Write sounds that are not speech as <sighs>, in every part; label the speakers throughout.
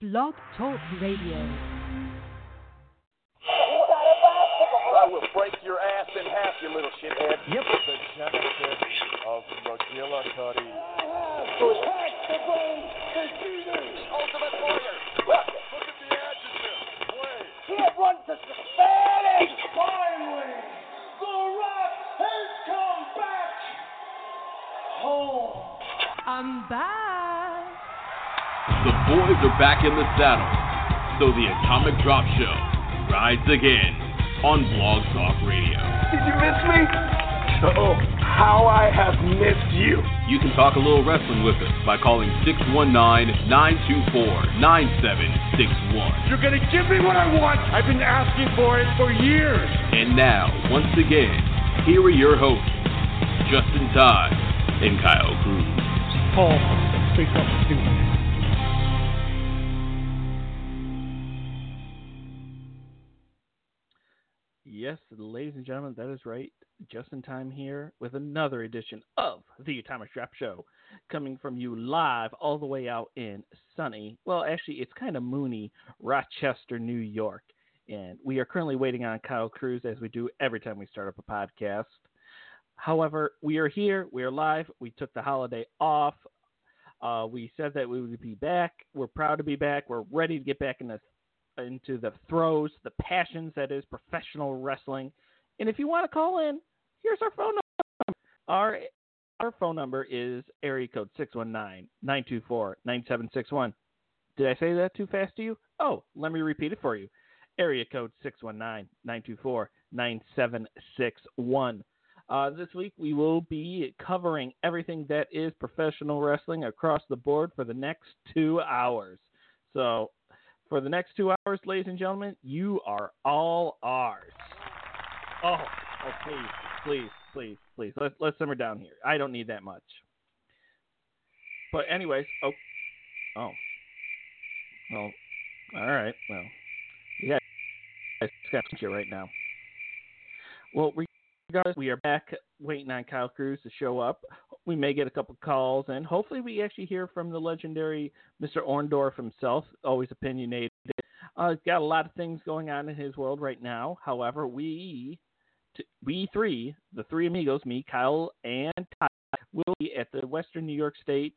Speaker 1: Blog Talk Radio.
Speaker 2: I will break your ass in half, you little shithead.
Speaker 3: Yep.
Speaker 2: The genesis of McGillicutty. Ultimate warrior. Look at the adjective. Wait.
Speaker 4: Can't run to Spanish! Finally, The Rock has come back home.
Speaker 1: I'm back.
Speaker 5: The boys are back in the saddle, so the Atomic Drop Show rides again on Blog Talk Radio.
Speaker 2: Did you miss me? Oh, how I have missed you.
Speaker 5: You can talk a little wrestling with us by calling 619-924-9761.
Speaker 2: You're gonna give me what I want. I've been asking for it for years.
Speaker 5: And now, once again, here are your hosts, Justin Todd and Kyle Cruz.
Speaker 3: Paul, say something stupid. Yes, ladies and gentlemen, that is right. Just in time here with another edition of the Atomic Drop Show, coming from you live all the way out in sunny, well, actually, it's kind of moony, Rochester, New York. And we are currently waiting on Kyle Cruz as we do every time we start up a podcast. However, we are here, we are live. We took the holiday off. Uh, we said that we would be back. We're proud to be back. We're ready to get back in the into the throes, the passions that is professional wrestling. And if you want to call in, here's our phone number. Our our phone number is area code 619-924-9761. Did I say that too fast to you? Oh, let me repeat it for you. Area code 619-924-9761. Uh, this week we will be covering everything that is professional wrestling across the board for the next two hours. So for the next two hours, ladies and gentlemen, you are all ours. Oh, oh please, please, please, please. Let's let's simmer down here. I don't need that much. But anyways, oh, oh, well, all right. Well, yeah, it's got you right now. Well, regardless, we are back waiting on Kyle Cruz to show up. We may get a couple calls, and hopefully, we actually hear from the legendary Mr. Orndorff himself. Always opinionated. Uh, got a lot of things going on in his world right now. However, we, t- we three, the three amigos, me, Kyle, and Ty, will be at the Western New York State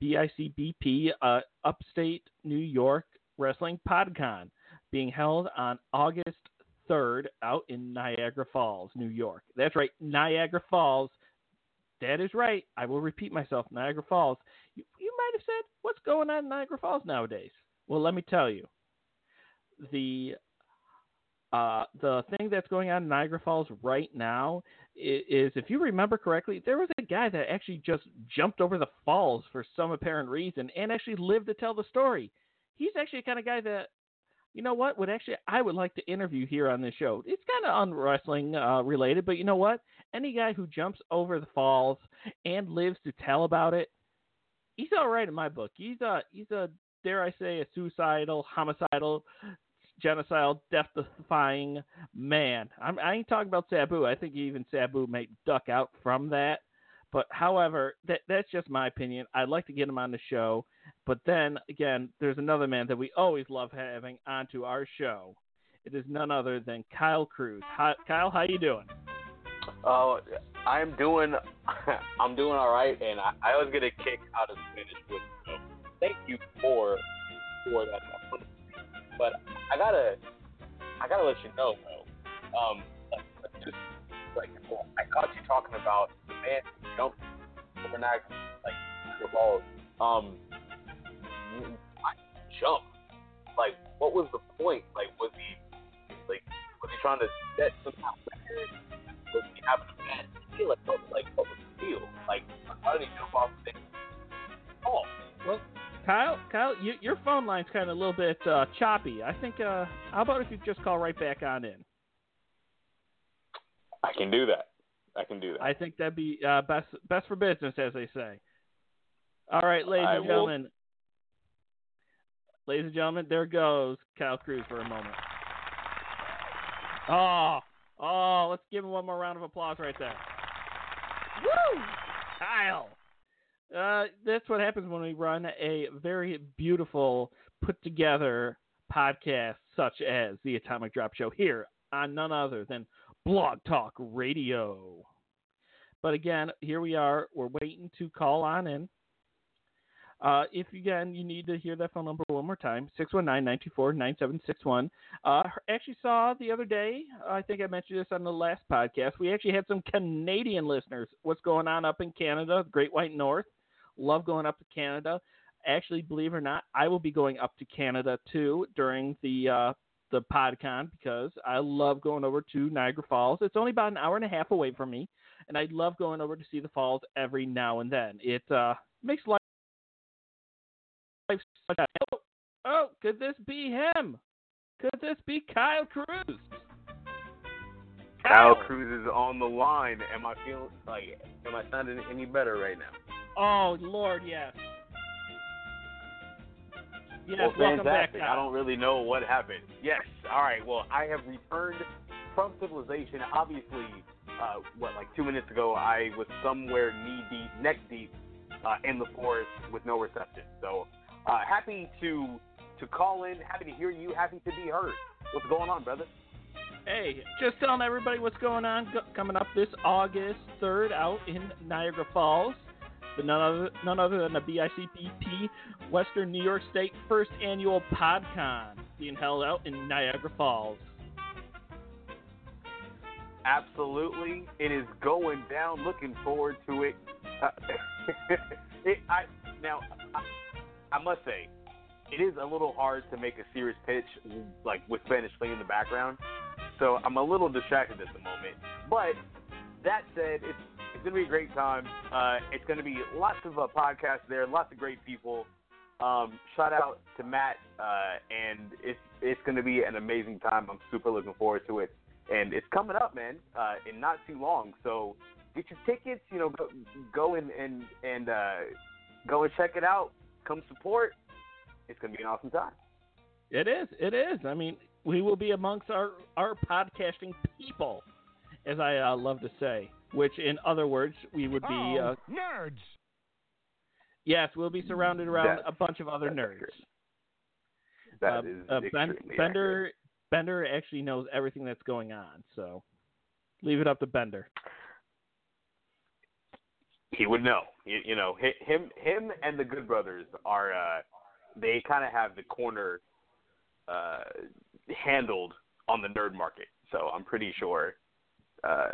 Speaker 3: BICBP uh, Upstate New York Wrestling PodCon, being held on August 3rd out in Niagara Falls, New York. That's right, Niagara Falls. That is right. I will repeat myself, Niagara Falls. You, you might have said, what's going on in Niagara Falls nowadays? Well, let me tell you. The uh, the thing that's going on in Niagara Falls right now is, is, if you remember correctly, there was a guy that actually just jumped over the falls for some apparent reason and actually lived to tell the story. He's actually the kind of guy that you know what would actually I would like to interview here on this show. It's kind of unwrestling uh, related, but you know what? Any guy who jumps over the falls and lives to tell about it, he's all right in my book. He's a he's a dare I say a suicidal, homicidal, genocidal, death-defying man. I'm, I ain't talking about Sabu. I think even Sabu may duck out from that. But however, that that's just my opinion. I'd like to get him on the show. But then again, there's another man that we always love having onto our show. It is none other than Kyle Cruz. Hi, Kyle, how you doing?
Speaker 6: Oh, I'm doing, <laughs> I'm doing all right, and I, I was gonna kick out of Spanish with so thank you for for that. But I gotta, I gotta let you know, though. Um, like, just like I caught you talking about man who jumped over Niagara, like Niagara Falls. Um, I jump. Like, what was the point? Like, was he like was he trying to set some kind of record? Was he having a bad feel? Like, what, like what was the deal? Like, why did he jump off the thing? Oh,
Speaker 3: Well, Kyle, Kyle, you, your phone line's kind of a little bit uh, choppy. I think. Uh, how about if you just call right back on in?
Speaker 6: I can do that. I can do that.
Speaker 3: I think that'd be uh, best best for business, as they say. All right, ladies
Speaker 6: I
Speaker 3: and
Speaker 6: will-
Speaker 3: gentlemen. Ladies and gentlemen, there goes Kyle Cruz for a moment. Oh, oh, let's give him one more round of applause right there. Woo! Kyle. Uh, that's what happens when we run a very beautiful, put together podcast such as the Atomic Drop Show here on none other than Blog Talk Radio. But again, here we are. We're waiting to call on in. Uh, if again you need to hear that phone number one more time, 619-924-9761. Uh, actually saw the other day, I think I mentioned this on the last podcast, we actually had some Canadian listeners. What's going on up in Canada, Great White North. Love going up to Canada. Actually, believe it or not, I will be going up to Canada too during the uh, the PodCon because I love going over to Niagara Falls. It's only about an hour and a half away from me, and I love going over to see the falls every now and then. It uh, makes life Oh, oh, could this be him? Could this be Kyle Cruz?
Speaker 6: Kyle Cruz is on the line. Am I feeling like? Am I sounding any better right now?
Speaker 3: Oh Lord, yes. Yes,
Speaker 6: well,
Speaker 3: welcome back.
Speaker 6: fantastic. I don't really know what happened. Yes. All right. Well, I have returned from civilization. Obviously, uh, what like two minutes ago, I was somewhere knee deep, neck deep, uh, in the forest with no reception. So, uh, happy to to call in. Happy to hear you. Happy to be heard. What's going on, brother?
Speaker 3: Hey, just telling everybody what's going on go- coming up this August 3rd out in Niagara Falls. But none other, none other than the BICPP Western New York State first annual PodCon being held out in Niagara Falls.
Speaker 6: Absolutely, it is going down. Looking forward to it. Uh, <laughs> it I, now, I, I must say, it is a little hard to make a serious pitch like with Spanish playing in the background. So I'm a little distracted at the moment. But that said, it's it's gonna be a great time. Uh, it's gonna be lots of uh, podcasts there, lots of great people. Um, shout out to Matt, uh, and it's it's gonna be an amazing time. I'm super looking forward to it, and it's coming up, man, uh, in not too long. So get your tickets. You know, go, go and and and uh, go and check it out. Come support. It's gonna be an awesome time.
Speaker 3: It is. It is. I mean, we will be amongst our our podcasting people, as I uh, love to say. Which, in other words, we would be. Uh,
Speaker 7: nerds.
Speaker 3: yes, we'll be surrounded around
Speaker 6: That-
Speaker 3: a bunch of other nerds.
Speaker 6: accurate. That
Speaker 3: uh,
Speaker 6: is
Speaker 3: uh, ben, Bender
Speaker 6: accurate.
Speaker 3: Bender actually knows everything that's going on, so leave it up to Bender.
Speaker 6: he would know. You, you know, him, him, and the Good Brothers are. Uh, they kind of have the corner uh, handled on the nerd market. So I'm pretty sure uh,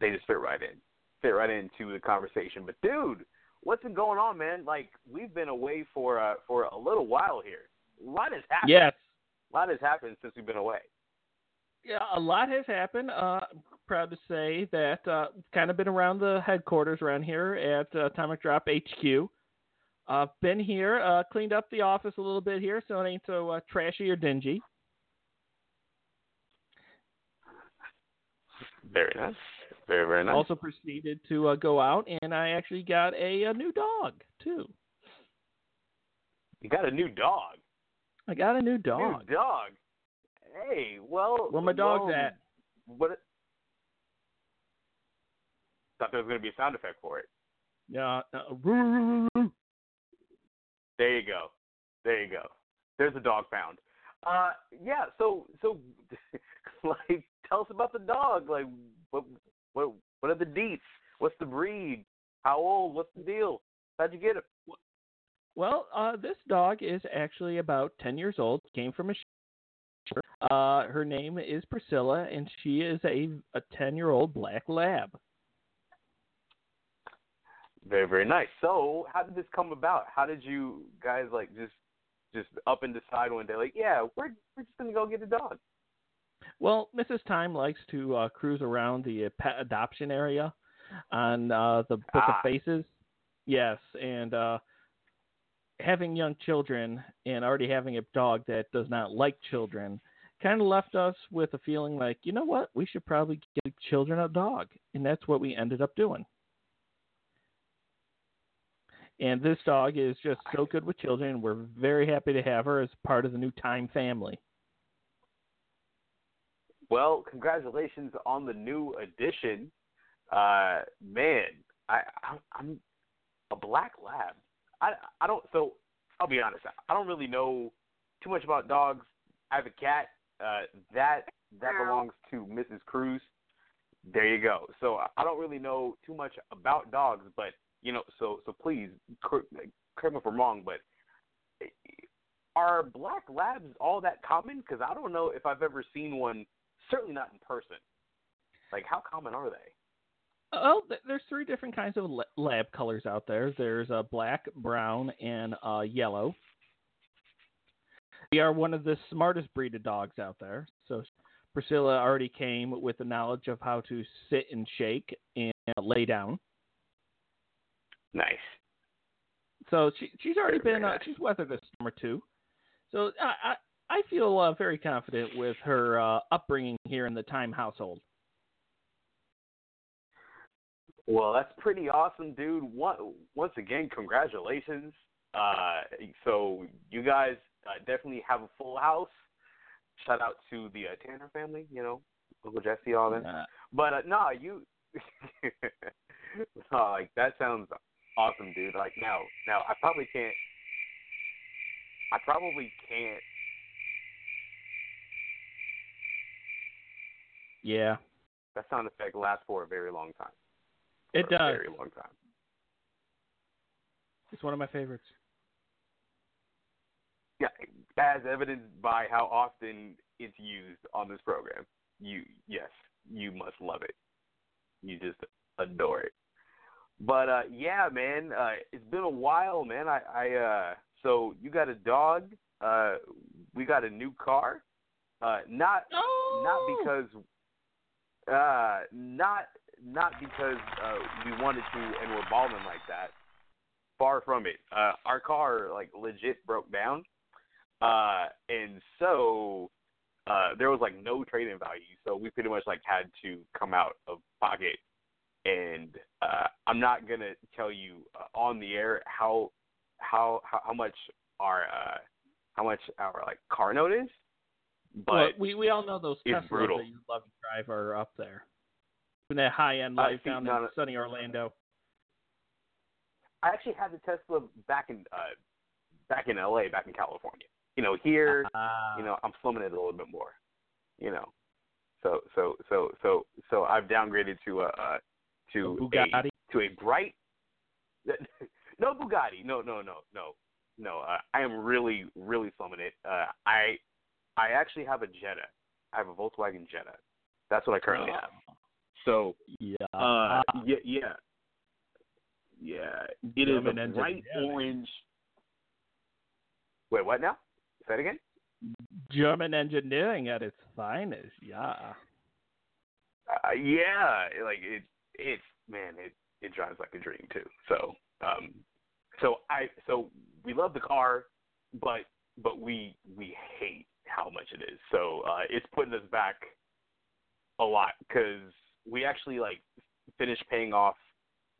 Speaker 6: they just fit right in, fit right into the conversation. But dude, what's been going on, man? Like we've been away for uh, for a little while here. A lot has happened.
Speaker 3: Yes,
Speaker 6: A lot has happened since we've been away.
Speaker 3: yeah, a lot has happened. Uh, I'm proud to say that uh, kind of been around the headquarters around here at uh, Atomic Drop HQ. Uh, been here, uh, cleaned up the office a little bit here, so it ain't so uh, trashy or dingy.
Speaker 6: Very nice. Very very nice.
Speaker 3: Also proceeded to uh, go out, and I actually got a, a new dog too.
Speaker 6: you got a new dog.
Speaker 3: I got a new dog.
Speaker 6: New dog. Hey, well,
Speaker 3: Where my dog's
Speaker 6: well,
Speaker 3: at?
Speaker 6: What? Thought there was going to be a sound effect for it.
Speaker 3: Yeah. Uh, <laughs>
Speaker 6: There you go. There you go. There's a dog found. Uh, yeah. So, so, <laughs> like, tell us about the dog. Like, what, what, what are the deets? What's the breed? How old? What's the deal? How'd you get him?
Speaker 3: Well, uh, this dog is actually about 10 years old. Came from a shepherd. Uh, her name is Priscilla, and she is a a 10 year old black lab.
Speaker 6: Very, very nice. So, how did this come about? How did you guys like just, just up and decide one day, like, yeah, we're we're just gonna go get a dog.
Speaker 3: Well, Mrs. Time likes to uh, cruise around the pet adoption area on uh, the Book
Speaker 6: Ah.
Speaker 3: of Faces. Yes, and uh, having young children and already having a dog that does not like children kind of left us with a feeling like, you know what, we should probably give children a dog, and that's what we ended up doing. And this dog is just so good with children. We're very happy to have her as part of the new Time family.
Speaker 6: Well, congratulations on the new addition. Uh, man, I, I'm, I'm a black lab. I I don't. So I'll be honest. I don't really know too much about dogs. I have a cat. Uh, that that belongs to Mrs. Cruz. There you go. So I- I don't really know too much about dogs, but you know, so so please correct me if I'm wrong, but are black labs all that common? Because I don't know if I've ever seen one. Certainly not in person. Like, how common are they?
Speaker 3: Oh, th- there's three different kinds of lab colors out there. There's uh, black, brown, and uh, yellow. We are one of the smartest breed of dogs out there. So Priscilla already came with the knowledge of how to sit and shake and lay down.
Speaker 6: Nice.
Speaker 3: So she she's already
Speaker 6: Very,
Speaker 3: been
Speaker 6: very
Speaker 3: uh,
Speaker 6: nice.
Speaker 3: she's weathered a storm or two. So I I, feel uh, very confident with her uh, upbringing here in the Time household.
Speaker 6: Well, that's pretty awesome, dude. Once again, congratulations. Uh, so you guys uh, definitely have a full house. Shout out to the uh, Tanner family, you know, Uncle Jesse, all that. But uh, nah, you, <laughs> like that sounds awesome, dude. Like now, now I probably can't. I probably can't.
Speaker 3: Yeah,
Speaker 6: That sound effect lasts for a very long time.
Speaker 3: it
Speaker 6: For a
Speaker 3: does.
Speaker 6: very long time.
Speaker 3: It's one of my favorites.
Speaker 6: Yeah, as evidenced by how often it's used on this program. You yes, you must love it. You just adore it. But uh yeah, man, uh it's been a while, man. I I uh so you got a dog, uh we got a new car. Uh not
Speaker 3: Oh,
Speaker 6: not because uh not not because uh we wanted to and we're balling like that. Far from it. Uh our car like legit broke down. Uh and so uh there was like no trade in value, so we pretty much like had to come out of pocket and uh I'm not to tell you uh, on the air how how how, how much our uh how much our like car note is. But
Speaker 3: well, we we all know those Teslas
Speaker 6: brutal.
Speaker 3: that you love to drive are up there. In that high end
Speaker 6: Uh,
Speaker 3: life
Speaker 6: see,
Speaker 3: down in
Speaker 6: no.
Speaker 3: sunny Orlando.
Speaker 6: I actually had the Tesla back in uh back in LA, back in California. You know, here,
Speaker 3: Ah,
Speaker 6: you know, I'm slumming it a little bit more. You know. So so so so so I've downgraded to a uh to
Speaker 3: A Bugatti?
Speaker 6: a to a bright <laughs> no Bugatti. No, no, no, no. No, uh, I am really really slumming it. Uh I I actually have a Jetta. I have a Volkswagen Jetta. That's what I currently have. So,
Speaker 3: yeah.
Speaker 6: uh, yeah, yeah, yeah. It is
Speaker 3: German
Speaker 6: a bright
Speaker 3: yeah.
Speaker 6: orange. Wait, what now? Say it again.
Speaker 3: German engineering at its finest. Yeah.
Speaker 6: Uh, yeah, like it. It's man, it it drives like a dream too. So, um, so I so we love the car, but but we we hate how much it is. So uh, it's putting us back a lot because we actually like finished paying off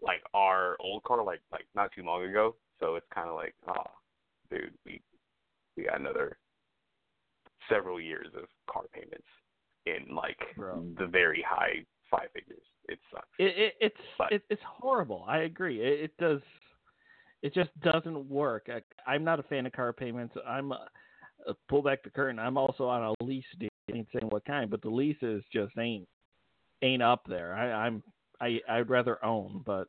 Speaker 6: like our old car like like not too long ago. So it's kind of like, oh, dude, we we got another several years of car payments in like
Speaker 3: Bro.
Speaker 6: the very high five figures. It sucks.
Speaker 3: It, it it's
Speaker 6: But-
Speaker 3: it, it's horrible. I agree. It, it does. It just doesn't work. I, I'm not a fan of car payments. I'm uh, uh, pull back the curtain. I'm also on a lease deal. I ain't saying what kind, but the leases just ain't ain't up there. I, I'm I I'd rather own, but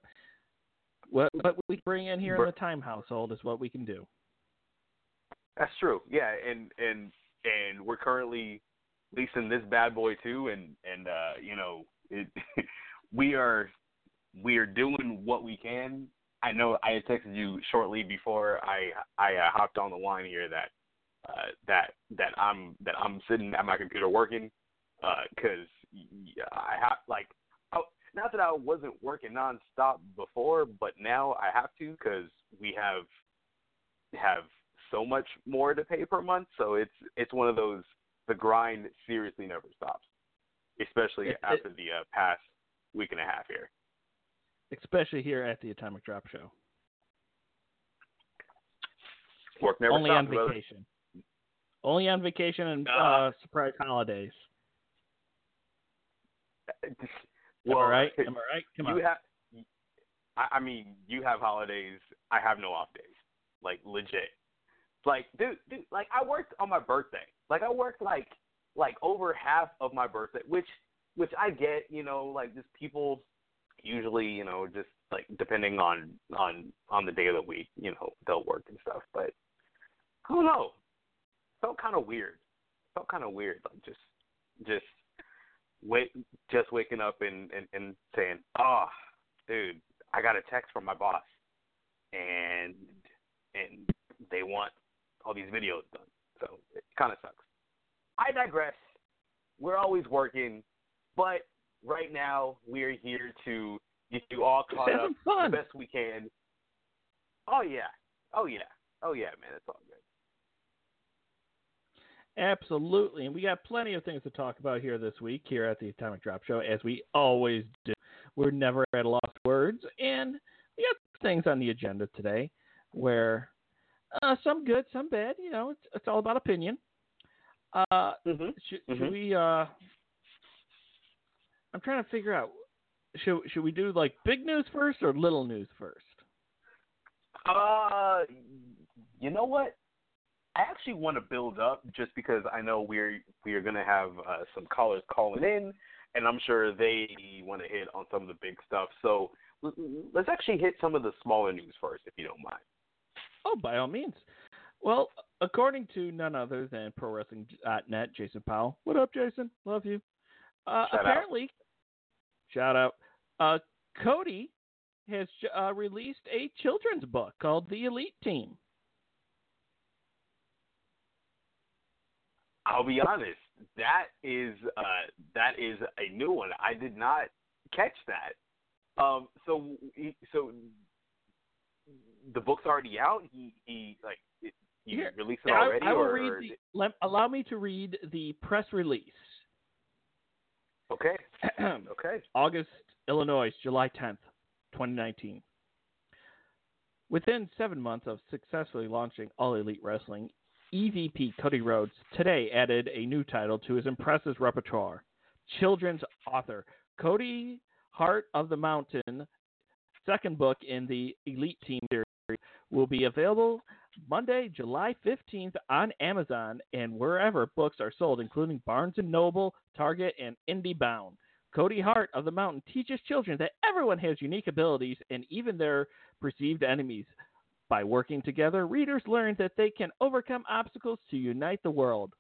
Speaker 3: what what we bring in here in the time household is what we can do.
Speaker 6: That's true. Yeah, and and and we're currently leasing this bad boy too, and and uh, you know it. <laughs> we are we are doing what we can. I know I had texted you shortly before I I uh, hopped on the line here that uh, that that I'm that I'm sitting at my computer working because I have like oh, not that I wasn't working nonstop before, but now I have to because we have have so much more to pay per month. So it's it's one of those the grind seriously never stops, especially
Speaker 3: It- it-
Speaker 6: after the uh, past week and a half here.
Speaker 3: Especially here at the Atomic Drop Show.
Speaker 6: Work never
Speaker 3: Only
Speaker 6: stops.
Speaker 3: on
Speaker 6: brother.
Speaker 3: vacation. Only on vacation and
Speaker 6: Uh,
Speaker 3: uh, surprise holidays.
Speaker 6: well,
Speaker 3: Am I right? Am I right? Come
Speaker 6: you
Speaker 3: on.
Speaker 6: have I, I mean, you have holidays. I have no off days. Like legit. Like, dude, dude, like I worked on my birthday. Like I worked like like over half of my birthday, which which I get, you know, like just people usually, you know, just like depending on on on the day of the week, you know, they'll work and stuff. But I don't know. Felt kind of weird. Felt kind of weird, like just just wait, just waking up and and, and saying, "Oh, dude, I got a text from my boss, and and they want all these videos done." So it kind of sucks. I digress. We're always working, but right now we're here to get you all caught up
Speaker 3: fun.
Speaker 6: the best we can. Oh yeah, oh yeah, oh yeah, man, it's all good.
Speaker 3: Absolutely. And we got plenty of things to talk about here this week here at the Atomic Drop Show, as we always do. We're never at a loss for words. And we got things on the agenda today where uh, some good, some bad. You know, it's, it's all about opinion. Uh,
Speaker 6: Mm-hmm.
Speaker 3: should,
Speaker 6: Mhm.
Speaker 3: we? Uh, I'm trying to figure out. Should should we do like big news first or little news first?
Speaker 6: Uh, you know what? I actually want to build up just because I know we're we are gonna have uh, some callers calling in, and I'm sure they want to hit on some of the big stuff. So let's actually hit some of the smaller news first, if you don't mind.
Speaker 3: Oh, by all means. Well, according to none other than ProWrestling.net, Jason Powell. What up, Jason? Love you. Uh,
Speaker 6: Shout out.
Speaker 3: apparently, shout out. Uh, Cody has uh, released a children's book called The Elite Team.
Speaker 6: I'll be honest, that is uh that is a new one. I did not catch that. Um, so so the book's already out. He he like it- he
Speaker 3: Here,
Speaker 6: released it already,
Speaker 3: I, will
Speaker 6: or,
Speaker 3: read
Speaker 6: or
Speaker 3: the,
Speaker 6: it-
Speaker 3: let, allow me to read the press release.
Speaker 6: okay, <clears throat> okay.
Speaker 3: August, Illinois, July 10th, 2019. Within seven months of successfully launching All Elite Wrestling, EVP Cody Rhodes today added a new title to his impressive repertoire. Children's author Cody Heart of the Mountain, second book in the Elite Team series, will be available Monday, July 15th on Amazon and wherever books are sold, including Barnes & Noble, Target, and IndieBound. Cody Hart of the Mountain teaches children that everyone has unique abilities and even their perceived enemies. By working together, readers learn that they can overcome obstacles to unite the world.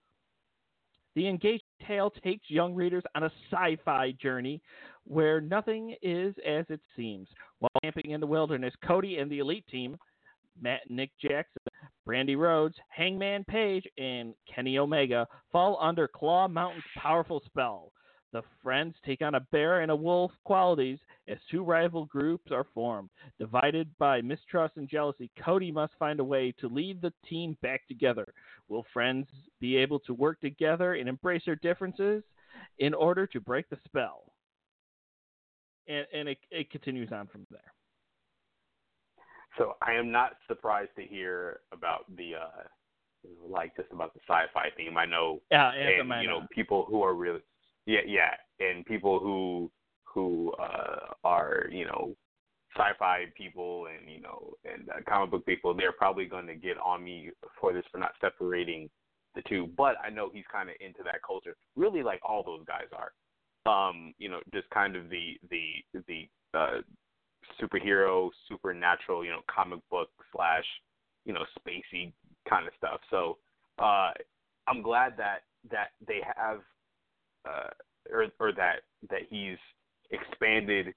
Speaker 3: The engaging tale takes young readers on a sci fi journey where nothing is as it seems. While camping in the wilderness, Cody and the elite team, Matt Nick Jackson, Brandi Rhodes, Hangman Page, and Kenny Omega, fall under Claw Mountain's powerful spell. The friends take on a bear and a wolf qualities as two rival groups are formed. Divided by mistrust and jealousy, Cody must find a way to lead the team back together. Will friends be able to work together and embrace their differences in order to break the spell? And, and it, it continues on from there.
Speaker 6: So I am not surprised to hear about the uh like just about the sci-fi theme. I know
Speaker 3: Yeah,
Speaker 6: and you know people who are really yeah yeah. And people who who uh are you know sci-fi people and you know and uh, comic book people they're probably going to get on me for this for not separating the two. But i know he's kind of into that culture. Really like all those guys are. Um you know just kind of the the the uh superhero supernatural you know comic book slash you know spacey kind of stuff. So uh i'm glad that that they have uh, or or that that he's expanded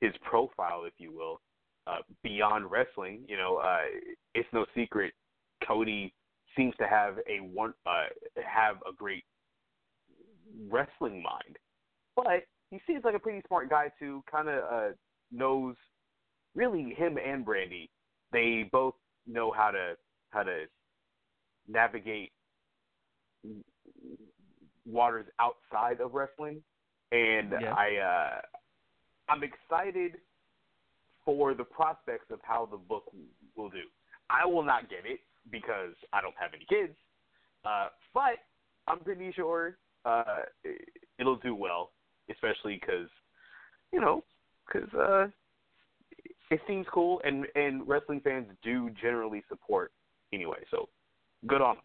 Speaker 6: his profile, if you will, uh, beyond wrestling. You know, uh, it's no secret. Cody seems to have a one uh, have a great wrestling mind, but he seems like a pretty smart guy too. Kind of uh, knows really him and Brandi. They both know how to how to navigate waters outside of wrestling, and
Speaker 3: Yeah.
Speaker 6: I uh, I'm excited for the prospects of how the book will do. I will not get it because I don't have any kids, uh, but I'm pretty sure uh, it'll do well, especially because you know because uh, it seems cool, and and wrestling fans do generally support anyway. So good on them.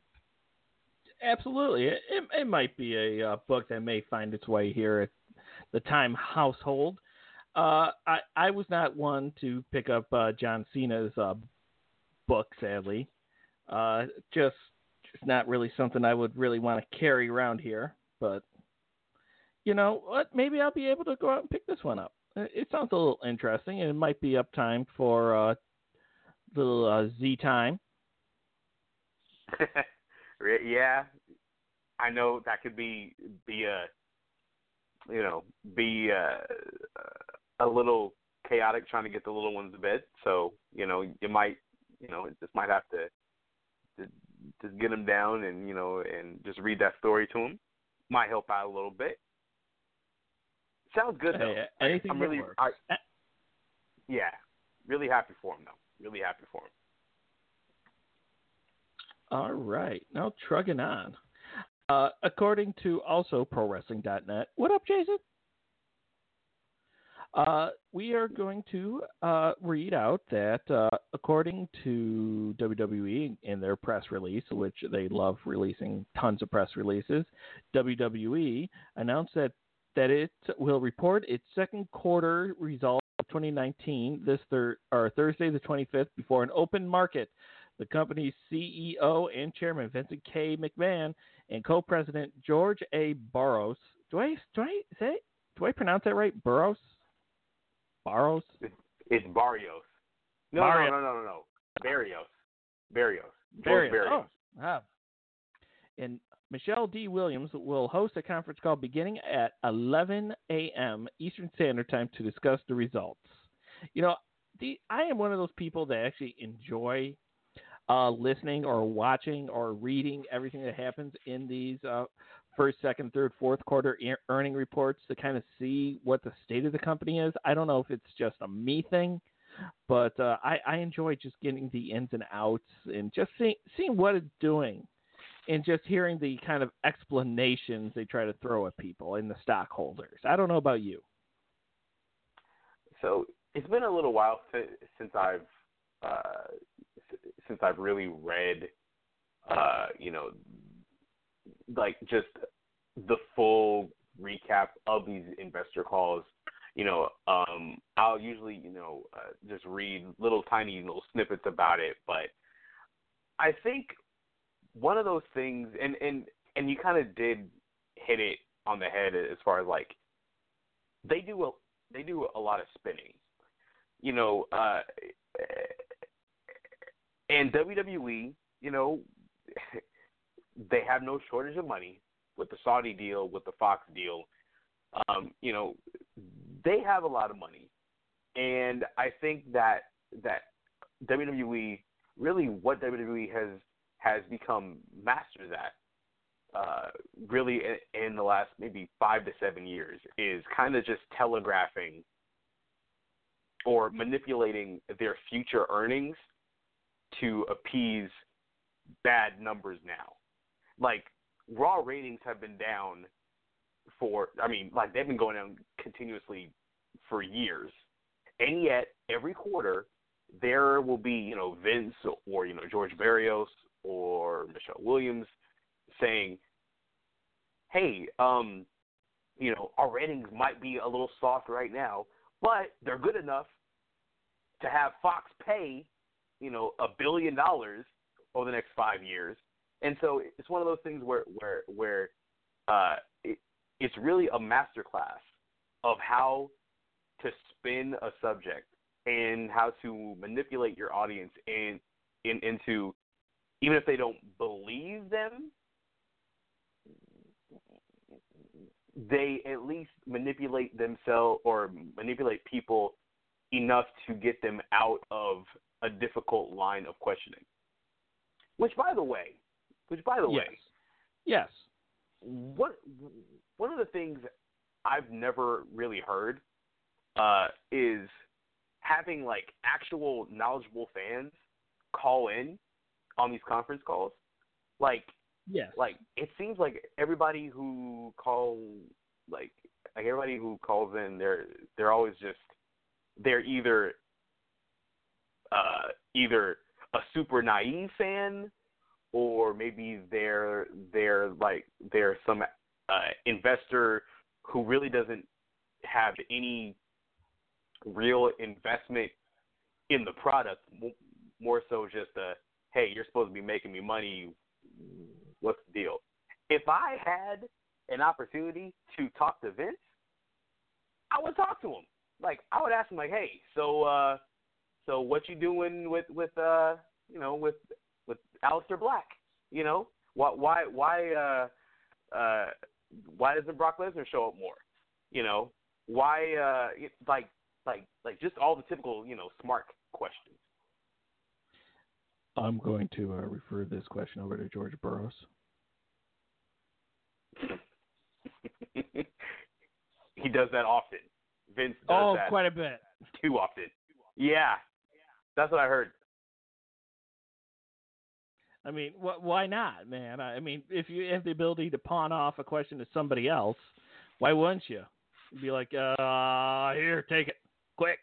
Speaker 3: Absolutely, it, it, might be a uh, book that may find its way here at the Time household. Uh, I I was not one to pick up uh, John Cena's uh, book, sadly. Uh, just just not really something I would really want to carry around here. But you know what? Maybe I'll be able to go out and pick this one up. It sounds a little interesting, and it might be up time for uh, little uh, Z time. <laughs>
Speaker 6: yeah, I know that could be be a you know be a, a little chaotic trying to get the little ones to bed. So you know you might you know just might have to, to just get them down and you know and just read that story to them. Might help out a little bit. Sounds good though.
Speaker 3: Hey, anything
Speaker 6: I'm really. I, yeah, really happy for him though. Really happy for him.
Speaker 3: All right, now trugging on. Uh, according to also ProWrestling.net, what up, Jason? Uh, we are going to uh, read out that uh, according to WWE in their press release, which they love releasing tons of press releases, WWE announced that that it will report its second quarter results of 2019 this thir- or Thursday the 25th before an open market. The company's CEO and chairman Vincent K. McMahon and co-president George A. Barros. Do I do I say do I pronounce that right? Burroughs. Barros.
Speaker 6: It's Barrios. No,
Speaker 3: Barrios.
Speaker 6: no, no, no, no. Barrios. Barrios.
Speaker 3: Barrios.
Speaker 6: Barrios.
Speaker 3: Oh, ah. And Michelle D. Williams will host a conference call beginning at 11 a.m. Eastern Standard Time to discuss the results. You know, the, I am one of those people that actually enjoy uh, listening or watching or reading everything that happens in these uh, first, second, third, fourth quarter ear- earning reports to kind of see what the state of the company is. I don't know if it's just a me thing, but uh, I, I enjoy just getting the ins and outs and just seeing seeing what it's doing, and just hearing the kind of explanations they try to throw at people and the stockholders. I don't know about you.
Speaker 6: So it's been a little while si- since I've uh, since I've really read, uh, you know, like just the full recap of these investor calls. You know, um, I'll usually, you know, uh, just read little tiny little snippets about it, but I think one of those things, and and and you kind of did hit it on the head as far as like they do a they do a lot of spinning. You know, uh, and WWE, you know, <laughs> they have no shortage of money with the Saudi deal, with the Fox deal. Um, you know, they have a lot of money, and I think that that WWE really what WWE has has become masters at uh, really in, in the last maybe five to seven years is kind of just telegraphing or manipulating their future earnings to appease bad numbers now. Like raw ratings have been down for I mean, like they've been going down continuously for years. And yet every quarter there will be, you know, Vince or, you know, George Barrios or Michelle Williams saying, Hey, um, you know, our ratings might be a little soft right now, but they're good enough to have Fox pay, you know, a billion dollars over the next five years. And so it's one of those things where where where uh, it, it's really a masterclass of how to spin a subject and how to manipulate your audience in, in into even if they don't believe them, they at least manipulate themselves or manipulate people enough to get them out of a difficult line of questioning. Which, by the way, which by the
Speaker 3: yes.
Speaker 6: way,
Speaker 3: Yes.
Speaker 6: what one of the things I've never really heard uh, is having like actual knowledgeable fans call in on these conference calls. Like
Speaker 3: Yes.
Speaker 6: like it seems like everybody who call like like everybody who calls in they're they're always just they're either uh, either a super naive fan or maybe they're they're like they're some uh, investor who really doesn't have any real investment in the product, more so just a hey, you're supposed to be making me money. What's the deal? If I had an opportunity to talk to Vince, I would talk to him. Like I would ask him, like, hey, so uh, so what you doing with with uh, you know, with with Aleister Black? You know, why why why uh uh why doesn't Brock Lesnar show up more? You know, why uh like like like just all the typical you know smart questions.
Speaker 3: I'm going to uh, refer this question over to George Burroughs.
Speaker 6: he does that often. Vince does
Speaker 3: oh,
Speaker 6: that
Speaker 3: quite a bit.
Speaker 6: too often. Yeah, that's what I heard.
Speaker 3: I mean, wh- why not, man? I mean, if you have the ability to pawn off a question to somebody else, why wouldn't you? Be like, uh, here, take it, quick.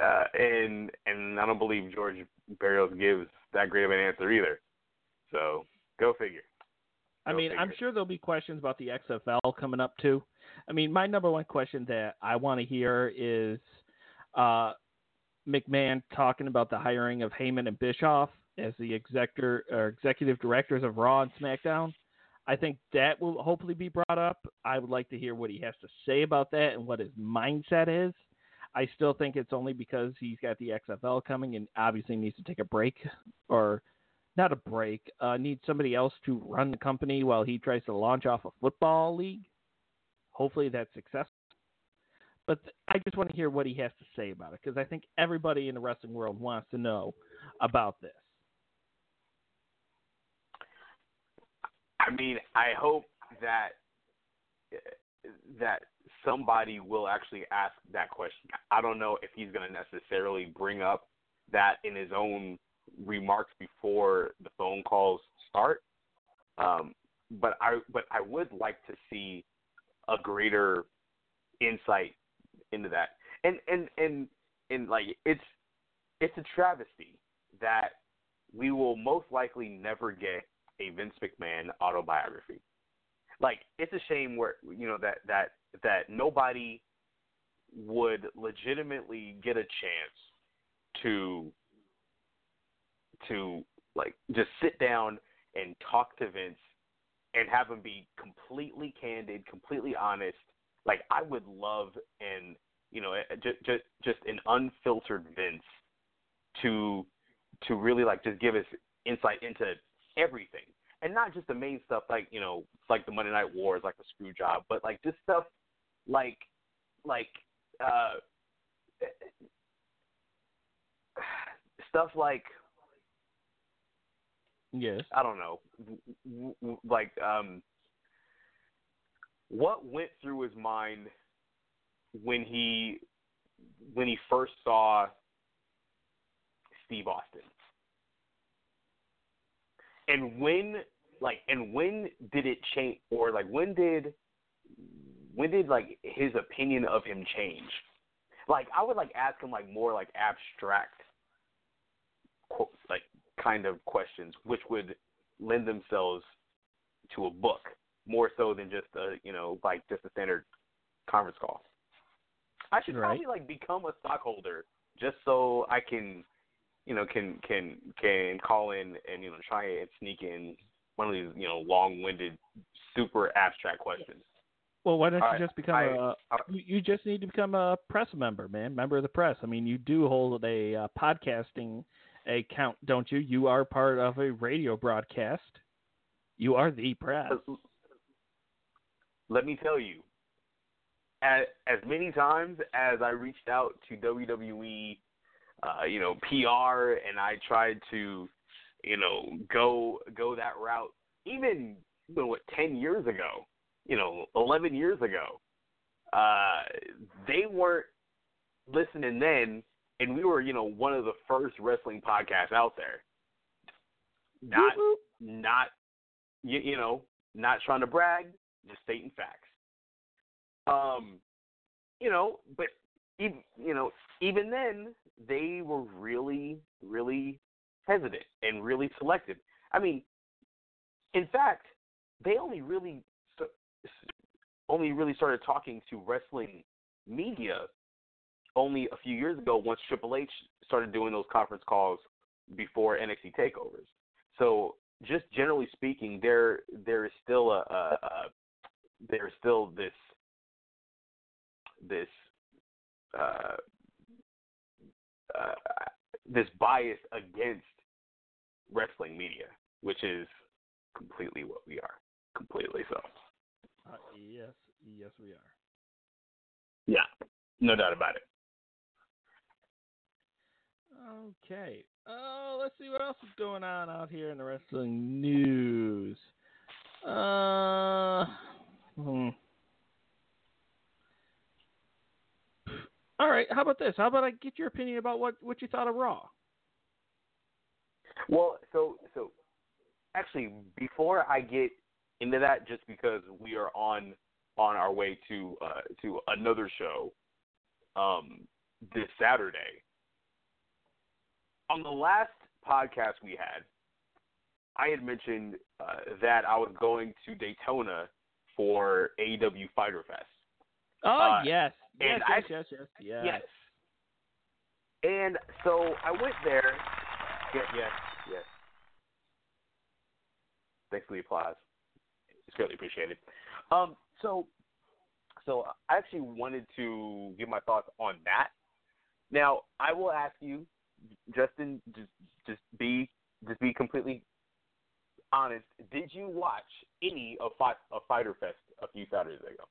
Speaker 6: Uh, and and I don't believe George Barrios gives that great of an answer either. So go figure.
Speaker 3: I
Speaker 6: Go
Speaker 3: mean, I'm sure there'll be questions about the XFL coming up too. I mean, my number one question that I want to hear is uh, McMahon talking about the hiring of Heyman and Bischoff as the executor or executive directors of Raw and SmackDown. I think that will hopefully be brought up. I would like to hear what he has to say about that and what his mindset is. I still think it's only because he's got the XFL coming and obviously needs to take a break or not a break, uh, needs somebody else to run the company while he tries to launch off a football league. Hopefully that's successful. But th- I just want to hear what he has to say about it because I think everybody in the wrestling world wants to know about this.
Speaker 6: I mean, I hope that that somebody will actually ask that question. I don't know if he's going to necessarily bring up that in his own remarks before the phone calls start. Um, but I but I would like to see a greater insight into that. And and and and like it's it's a travesty that we will most likely never get a Vince McMahon autobiography. Like it's a shame where you know that that that nobody would legitimately get a chance to to like just sit down and talk to Vince and have him be completely candid, completely honest. Like I would love and you know just just just an unfiltered Vince to to really like just give us insight into everything and not just the main stuff like you know like the Monday Night Wars, like the screw job, but like just stuff like like uh stuff like
Speaker 3: Yes.
Speaker 6: I don't know, like um, what went through his mind when he when he first saw Steve Austin, and when like and when did it change, or like when did when did like his opinion of him change? Like I would like ask him like more like abstract, like kind of questions, which would lend themselves to a book more so than just a you know like just a standard conference call. I should
Speaker 3: Right.
Speaker 6: probably like become a stockholder just so I can you know can can can call in and you know try and sneak in one of these you know long-winded super abstract questions.
Speaker 3: Well, why don't you
Speaker 6: right,
Speaker 3: just become
Speaker 6: I-
Speaker 3: a? You, you just need to become a press member, man. Member of the press. I mean, you do hold a uh, podcasting account, don't you? You are part of a radio broadcast. You are the press.
Speaker 6: Let me tell you, as, as many times as I reached out to WWE, uh, you know, PR, and I tried to, you know, go go that route, even you know, what ten years ago, you know, eleven years ago, uh, they weren't listening then, and we were, you know, one of the first wrestling podcasts out there. Not,
Speaker 3: Whoop,
Speaker 6: not, you, you know, not trying to brag, just stating facts. Um, you know, but even you know, even then they were really, really hesitant and really selective. I mean, in fact, they only really only really started talking to wrestling media only a few years ago once Triple H started doing those conference calls before NXT takeovers. So just generally speaking, there there is still a, a, a there's still this this uh, uh, this bias against wrestling media, which is completely what we are, completely so.
Speaker 3: Uh, yes, yes, we are.
Speaker 6: Yeah, no doubt about it.
Speaker 3: Okay. Oh, let's see what else is going on out here in the wrestling news. Uh, hmm. All right. How about this? How about I get your opinion about what what you thought of Raw?
Speaker 6: Well, so so actually, before I get into that, just because we are on on our way to uh, to another show um, this Saturday. On the last podcast we had, I had mentioned uh, that I was going to Daytona for AEW Fighter Fest.
Speaker 3: Oh
Speaker 6: Uh,
Speaker 3: yes, yes,
Speaker 6: and
Speaker 3: yes,
Speaker 6: I-
Speaker 3: yes, yes, yes,
Speaker 6: Yes. And so I went there. Yes, yes, yes. Thanks for the applause. It's greatly appreciated. Um, so, so I actually wanted to give my thoughts on that. Now, I will ask you, Justin, just just be just be completely honest. Did you watch any of, Fi- of Fighter Fest a few Saturdays ago?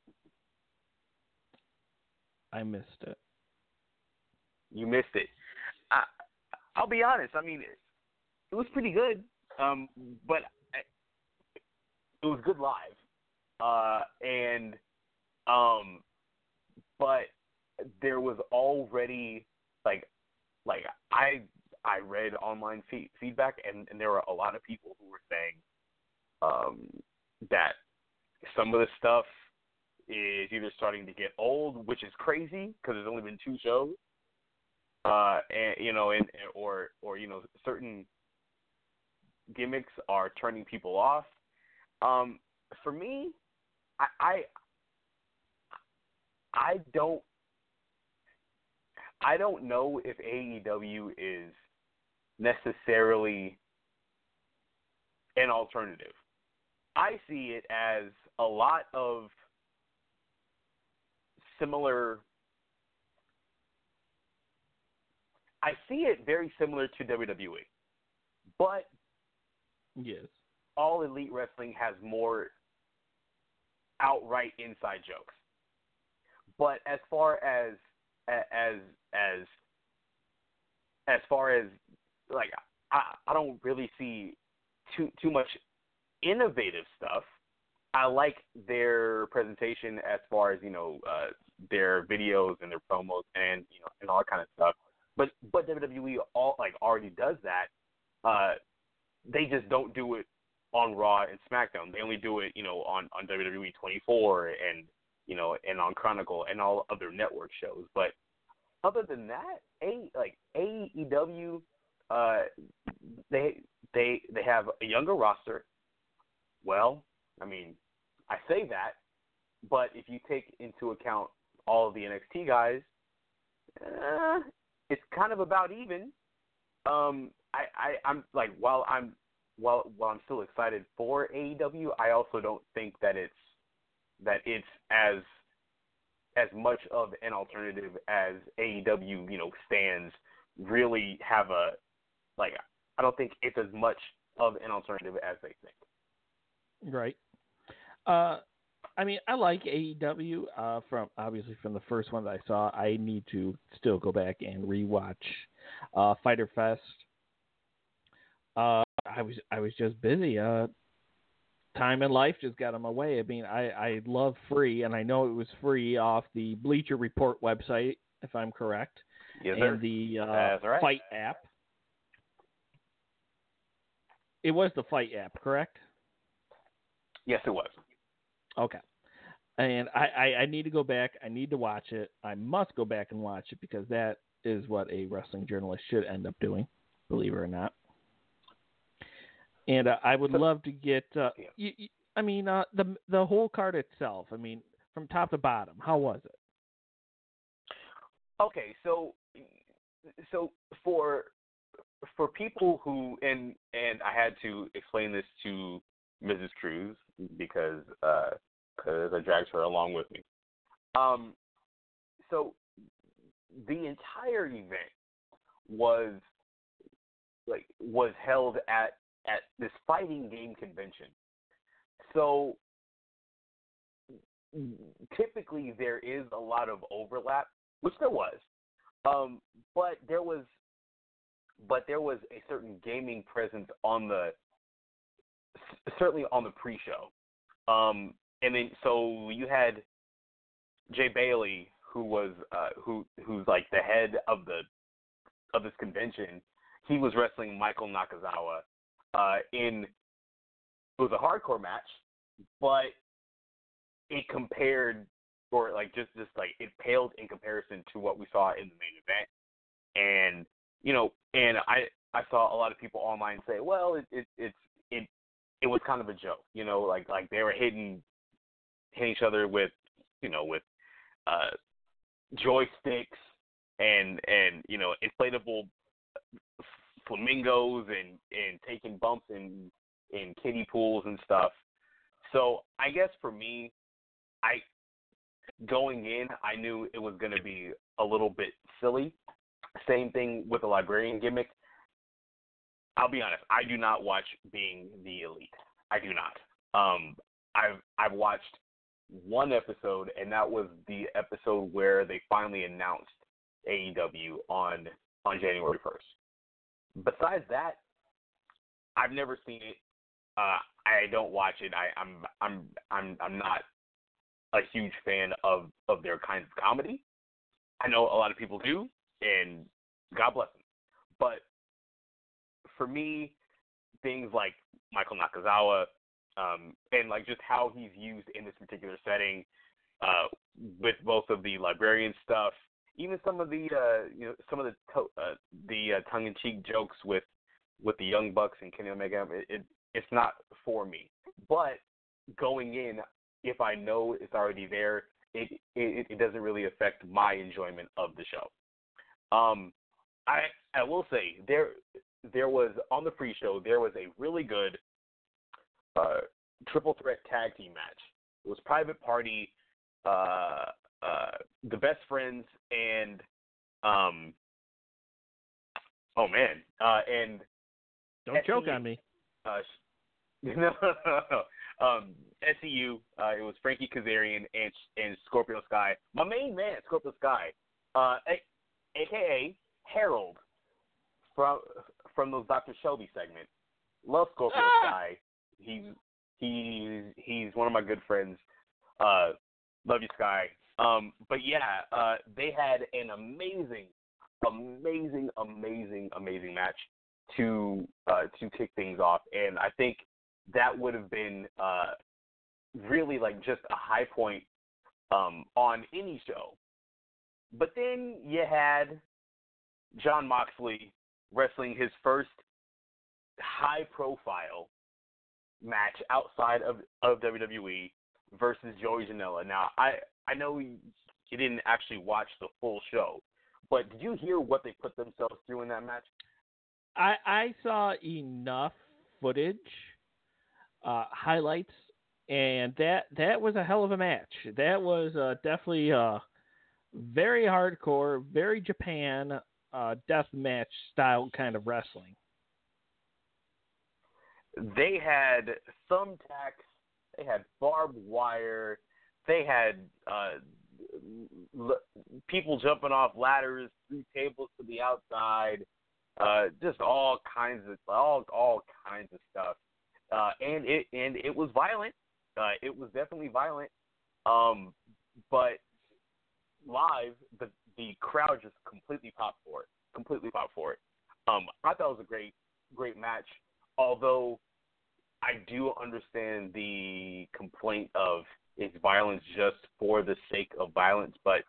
Speaker 3: I missed it.
Speaker 6: you missed it. I, I'll be honest. I mean, it was pretty good, um, but I- it was good live, uh, and um, but there was already like like I I read online fe- feedback, and, and there were a lot of people who were saying um, that some of the stuff is either starting to get old, which is crazy because there's only been two shows, uh, and you know, and or or you know, certain gimmicks are turning people off. Um, for me, I, I I don't I don't know if AEW is necessarily an alternative. I see it as a lot of similar I see it very similar to WWE. But
Speaker 3: Yes.
Speaker 6: all elite wrestling has more outright inside jokes. But as far as as as as far as like I, I don't really see too too much innovative stuff. I like their presentation as far as you know uh, their videos and their promos and you know and all that kind of stuff. But but WWE all like already does that. Uh, they just don't do it on Raw and SmackDown. They only do it you know on on WWE 24 and you know and on Chronicle and all other network shows. But other than that, a like AEW, uh, they they they have a younger roster. Well, I mean, I say that, but if you take into account all of the NXT guys, uh, it's kind of about even. Um, I, I I'm like while I'm while while I'm still excited for AEW, I also don't think that it's that it's as as much of an alternative as AEW, you know, stands really have a like I don't think it's as much of an alternative as they think.
Speaker 3: Right. Uh, I mean, I like AEW uh, from obviously from the first one that I saw. I need to still go back and rewatch uh, Fighter Fest. Uh, I was I was just busy. Uh, time and life just got in my way. I mean, I I love free, and I know it was free off the Bleacher Report website, if I'm correct,
Speaker 6: Yes,
Speaker 3: and the uh,
Speaker 6: right.
Speaker 3: FITE app. It was the FITE app, correct?
Speaker 6: Yes, it was.
Speaker 3: Okay. and I, I, I need to go back. I need to watch it. I must go back and watch it because that is what a wrestling journalist should end up doing, believe it or not. And uh, I would love to get. Uh, y y I mean, uh, the the whole card itself. I mean, from top to bottom, how was it?
Speaker 6: Okay, so so for for people who and and I had to explain this to Mrs. Cruz because uh because I dragged her along with me. Um, so the entire event was like was held at at this fighting game convention. So typically there is a lot of overlap, which there was. Um, but there was but there was a certain gaming presence on the certainly on the pre-show. Um, and then so you had Jebailey, who was uh, who who's like the head of the of this convention. He was wrestling Michael Nakazawa uh, in it was a hardcore match, but it compared or like just just like it paled in comparison to what we saw in the main event. And you know, and I I saw a lot of people online say, well, it it it's it it was kind of a joke, you know, like like they were hitting hitting each other with you know with uh joysticks and and you know inflatable flamingos and and taking bumps in in kiddie pools and stuff. So I guess for me, I going in, I knew it was going to be a little bit silly. Same thing with the librarian gimmick. I'll be honest, I do not watch Being the Elite. I do not. Um, I've I've watched one episode, and that was the episode where they finally announced AEW on on January first. Besides that, I've never seen it. Uh, I don't watch it. I, I'm I'm I'm I'm not a huge fan of of their kind of comedy. I know a lot of people do, and God bless him. But for me, things like Michael Nakazawa, um, and like just how he's used in this particular setting, uh, with both of the librarian stuff, even some of the uh, you know some of the to- uh, the uh, tongue in cheek jokes with with the Young Bucks and Kenny Omega, it, it it's not for me. But going in, if I know it's already there, it, it it doesn't really affect my enjoyment of the show. Um, I I will say there there was on the pre-show there was a really good uh, triple threat tag team match. It was Private Party, uh, uh, the Best Friends, and um, oh man, uh, and
Speaker 3: Don't choke on me.
Speaker 6: uh, no, no, no, no. Um, SCU. Uh, it was Frankie Kazarian and and Scorpio Sky. My main man, Scorpio Sky, uh, aka Harold from from those Dr. Shelby segments. Love Scorpio
Speaker 3: Ah!
Speaker 6: Sky. He's he's he's one of my good friends. Uh, love you, Sky. Um, but yeah, uh, they had an amazing, amazing, amazing, amazing match to uh, to kick things off, and I think that would have been uh, really like just a high point um, on any show. But then you had Jon Moxley wrestling his first high profile match outside of, of WWE versus Joey Janela. Now, I, I know you didn't actually watch the full show, but did you hear what they put themselves through in that match?
Speaker 3: I I saw enough footage, uh, highlights, and that that was a hell of a match. That was uh, definitely uh, very hardcore, very Japan uh, death match style kind of wrestling.
Speaker 6: they had thumbtacks, they had barbed wire, they had uh, l- people jumping off ladders through tables to the outside, uh, just all kinds of all all kinds of stuff, uh, and it and it was violent. Uh, it was definitely violent, um, but live the the crowd just completely popped for it, completely popped for it. Um, I thought it was a great great match, although I do understand the complaint of it's violence just for the sake of violence. But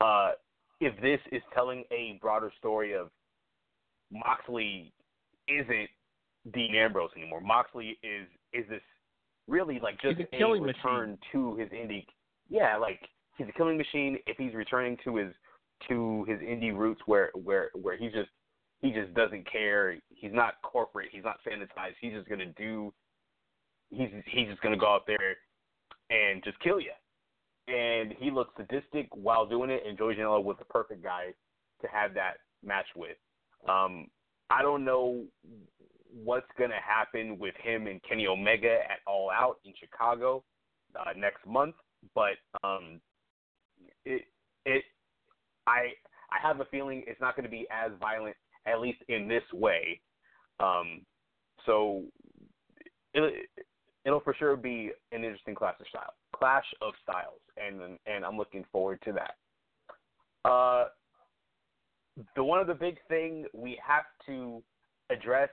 Speaker 6: uh, if this is telling a broader story of Moxley isn't Dean Ambrose anymore. Moxley is is this really like just
Speaker 3: He's a killing
Speaker 6: return
Speaker 3: machine.
Speaker 6: to his indie. Yeah, like he's a killing machine. If he's returning to his to his indie roots, where where where he just he just doesn't care. He's not corporate. He's not sanitized. He's just gonna do. He's he's just gonna go out there and just kill you. And he looks sadistic while doing it. And Joey Janela was the perfect guy to have that match with. Um, I don't know what's to happen with him and Kenny Omega at All Out in Chicago uh, next month, but um, it it I I have a feeling it's not going to be as violent, at least in this way. Um, so it, it'll for sure be an interesting clash of style, clash of styles, and and I'm looking forward to that. Uh, the one of the big thing we have to address,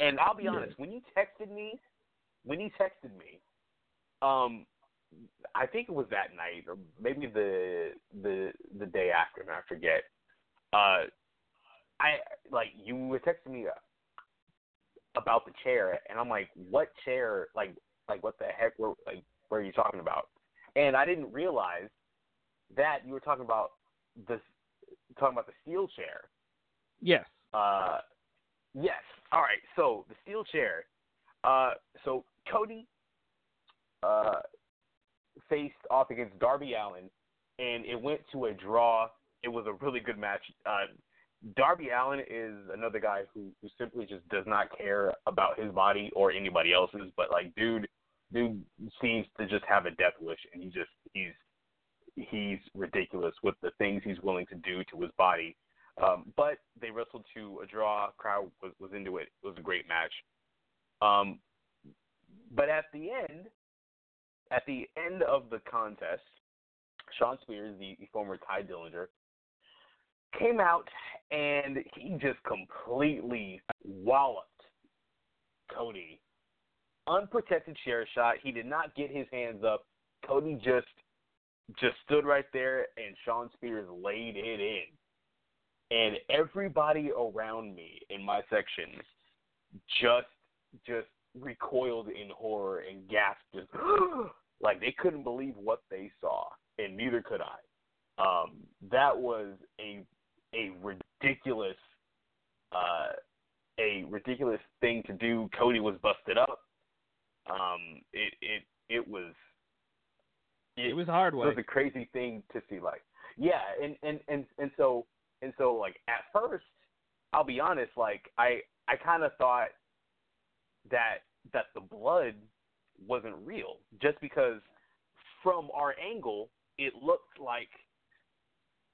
Speaker 6: and I'll be honest, when you texted me, when you texted me, um, I think it was that night or maybe the the the day after, and I forget. Uh, I like you were texting me about the chair, and I'm like, what chair? Like, like what the heck? Were like, what are you talking about? And I didn't realize that you were talking about the talking about the steel chair.
Speaker 3: Yes.
Speaker 6: Uh, yes. All right. So the steel chair. Uh, so Cody uh, faced off against Darby Allin, and it went to a draw. It was a really good match. Uh, Darby Allin is another guy who, who simply just does not care about his body or anybody else's. But like, dude, dude seems to just have a death wish, and he just he's he's ridiculous with the things he's willing to do to his body. Um, but they wrestled to a draw. Crowd was, was into it. It was a great match. Um, but at the end, at the end of the contest, Shawn Spears, the, former Tye Dillinger, came out and he just completely walloped Cody. Unprotected chair shot. He did not get his hands up. Cody just just stood right there and Shawn Spears laid it in. And everybody around me in my section just just recoiled in horror and gasped just <gasps> oh, like they couldn't believe what they saw and neither could I. Um, that was a a ridiculous uh, a ridiculous thing to do. Cody was busted up. Um, it it it was
Speaker 3: It was hard
Speaker 6: it was a crazy thing to see like yeah and and and and so and so like at first i'll be honest like i i kind of thought that that the blood wasn't real just because from our angle it looked like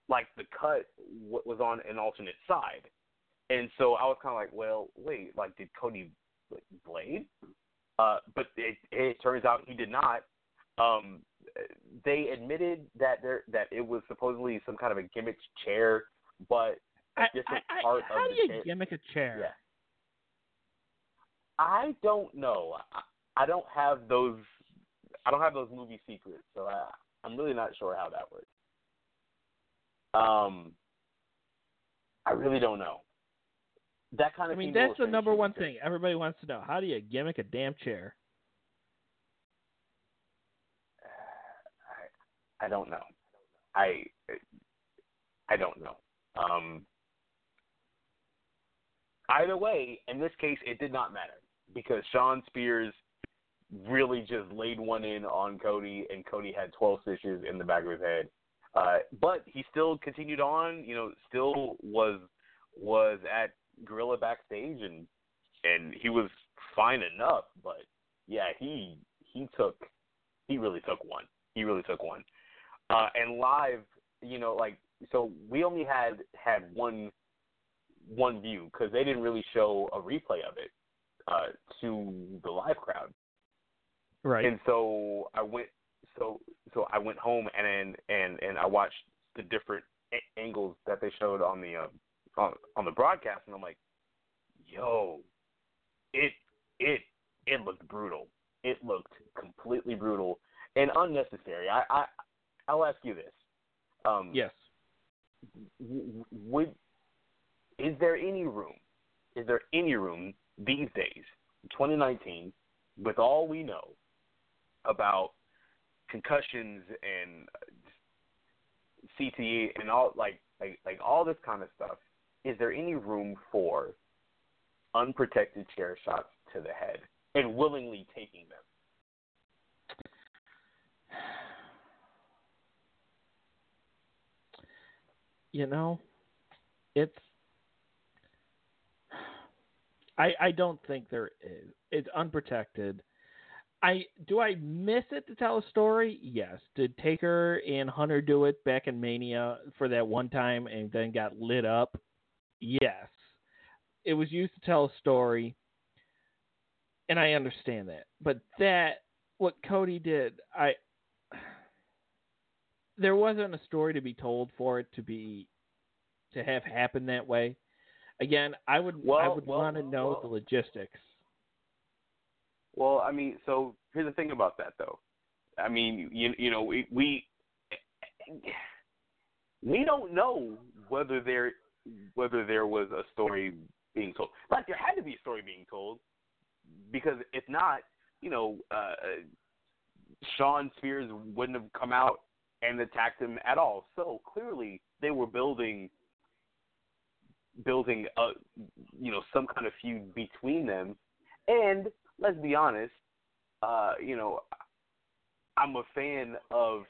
Speaker 6: like the cut was on an alternate side and so i was kind of like well wait like did cody blade uh but it it turns out he did not um they admitted that there that it was supposedly some kind of a gimmick chair, but a
Speaker 3: I,
Speaker 6: different
Speaker 3: I, I,
Speaker 6: part
Speaker 3: how
Speaker 6: of
Speaker 3: do you
Speaker 6: chair.
Speaker 3: gimmick a chair?
Speaker 6: Yeah. I don't know. I, don't have those. I don't have those movie secrets, so I, I'm really not sure how that works. Um, I really don't know. That kind of.
Speaker 3: I mean,
Speaker 6: seemed a little
Speaker 3: that's the number one thing everybody wants to know. How do you gimmick a damn chair? <sighs>
Speaker 6: I, I don't know. I I don't know. Um, either way, in this case, it did not matter because Shawn Spears really just laid one in on Cody, and Cody had 12 stitches in the back of his head. Uh, but he still continued on. You know, still was was at Gorilla backstage, and and he was fine enough. But yeah, he he took he really took one. He really took one. Uh, and live, you know, like so we only had had one one view because they didn't really show a replay of it uh, to the live crowd.
Speaker 3: Right.
Speaker 6: And so I went so so I went home and and and I watched the different a- angles that they showed on the um, on on the broadcast and I'm like, yo, it it it looked brutal. It looked completely brutal. and unnecessary. I, I I'll ask you this. Um,
Speaker 3: Yes.
Speaker 6: would is there any room? Is there any room these days, 2019, with all we know about concussions and CTE and all like like like all this kind of stuff? Is there any room for unprotected chair shots to the head and willingly taking them?
Speaker 3: you know, it's. I I don't think there is. It's unprotected. I do I miss it to tell a story? Yes. Did Taker and Hunter do it back in Mania for that one time and then got lit up? Yes. It was used to tell a story, and I understand that. But that what Cody did, I there wasn't a story to be told for it to be to have happen that way. Again, I would I would
Speaker 6: well,
Speaker 3: want to know
Speaker 6: well.
Speaker 3: the logistics.
Speaker 6: Well, I mean, so here's the thing about that, though. I mean, you you know, we we we don't know whether there whether there was a story being told. Like there had to be a story being told, because if not, you know, uh, Shawn Spears wouldn't have come out and attacked him at all. So clearly, they were building building a you know some kind of feud between them, and let's be honest, uh, you know, I'm a fan of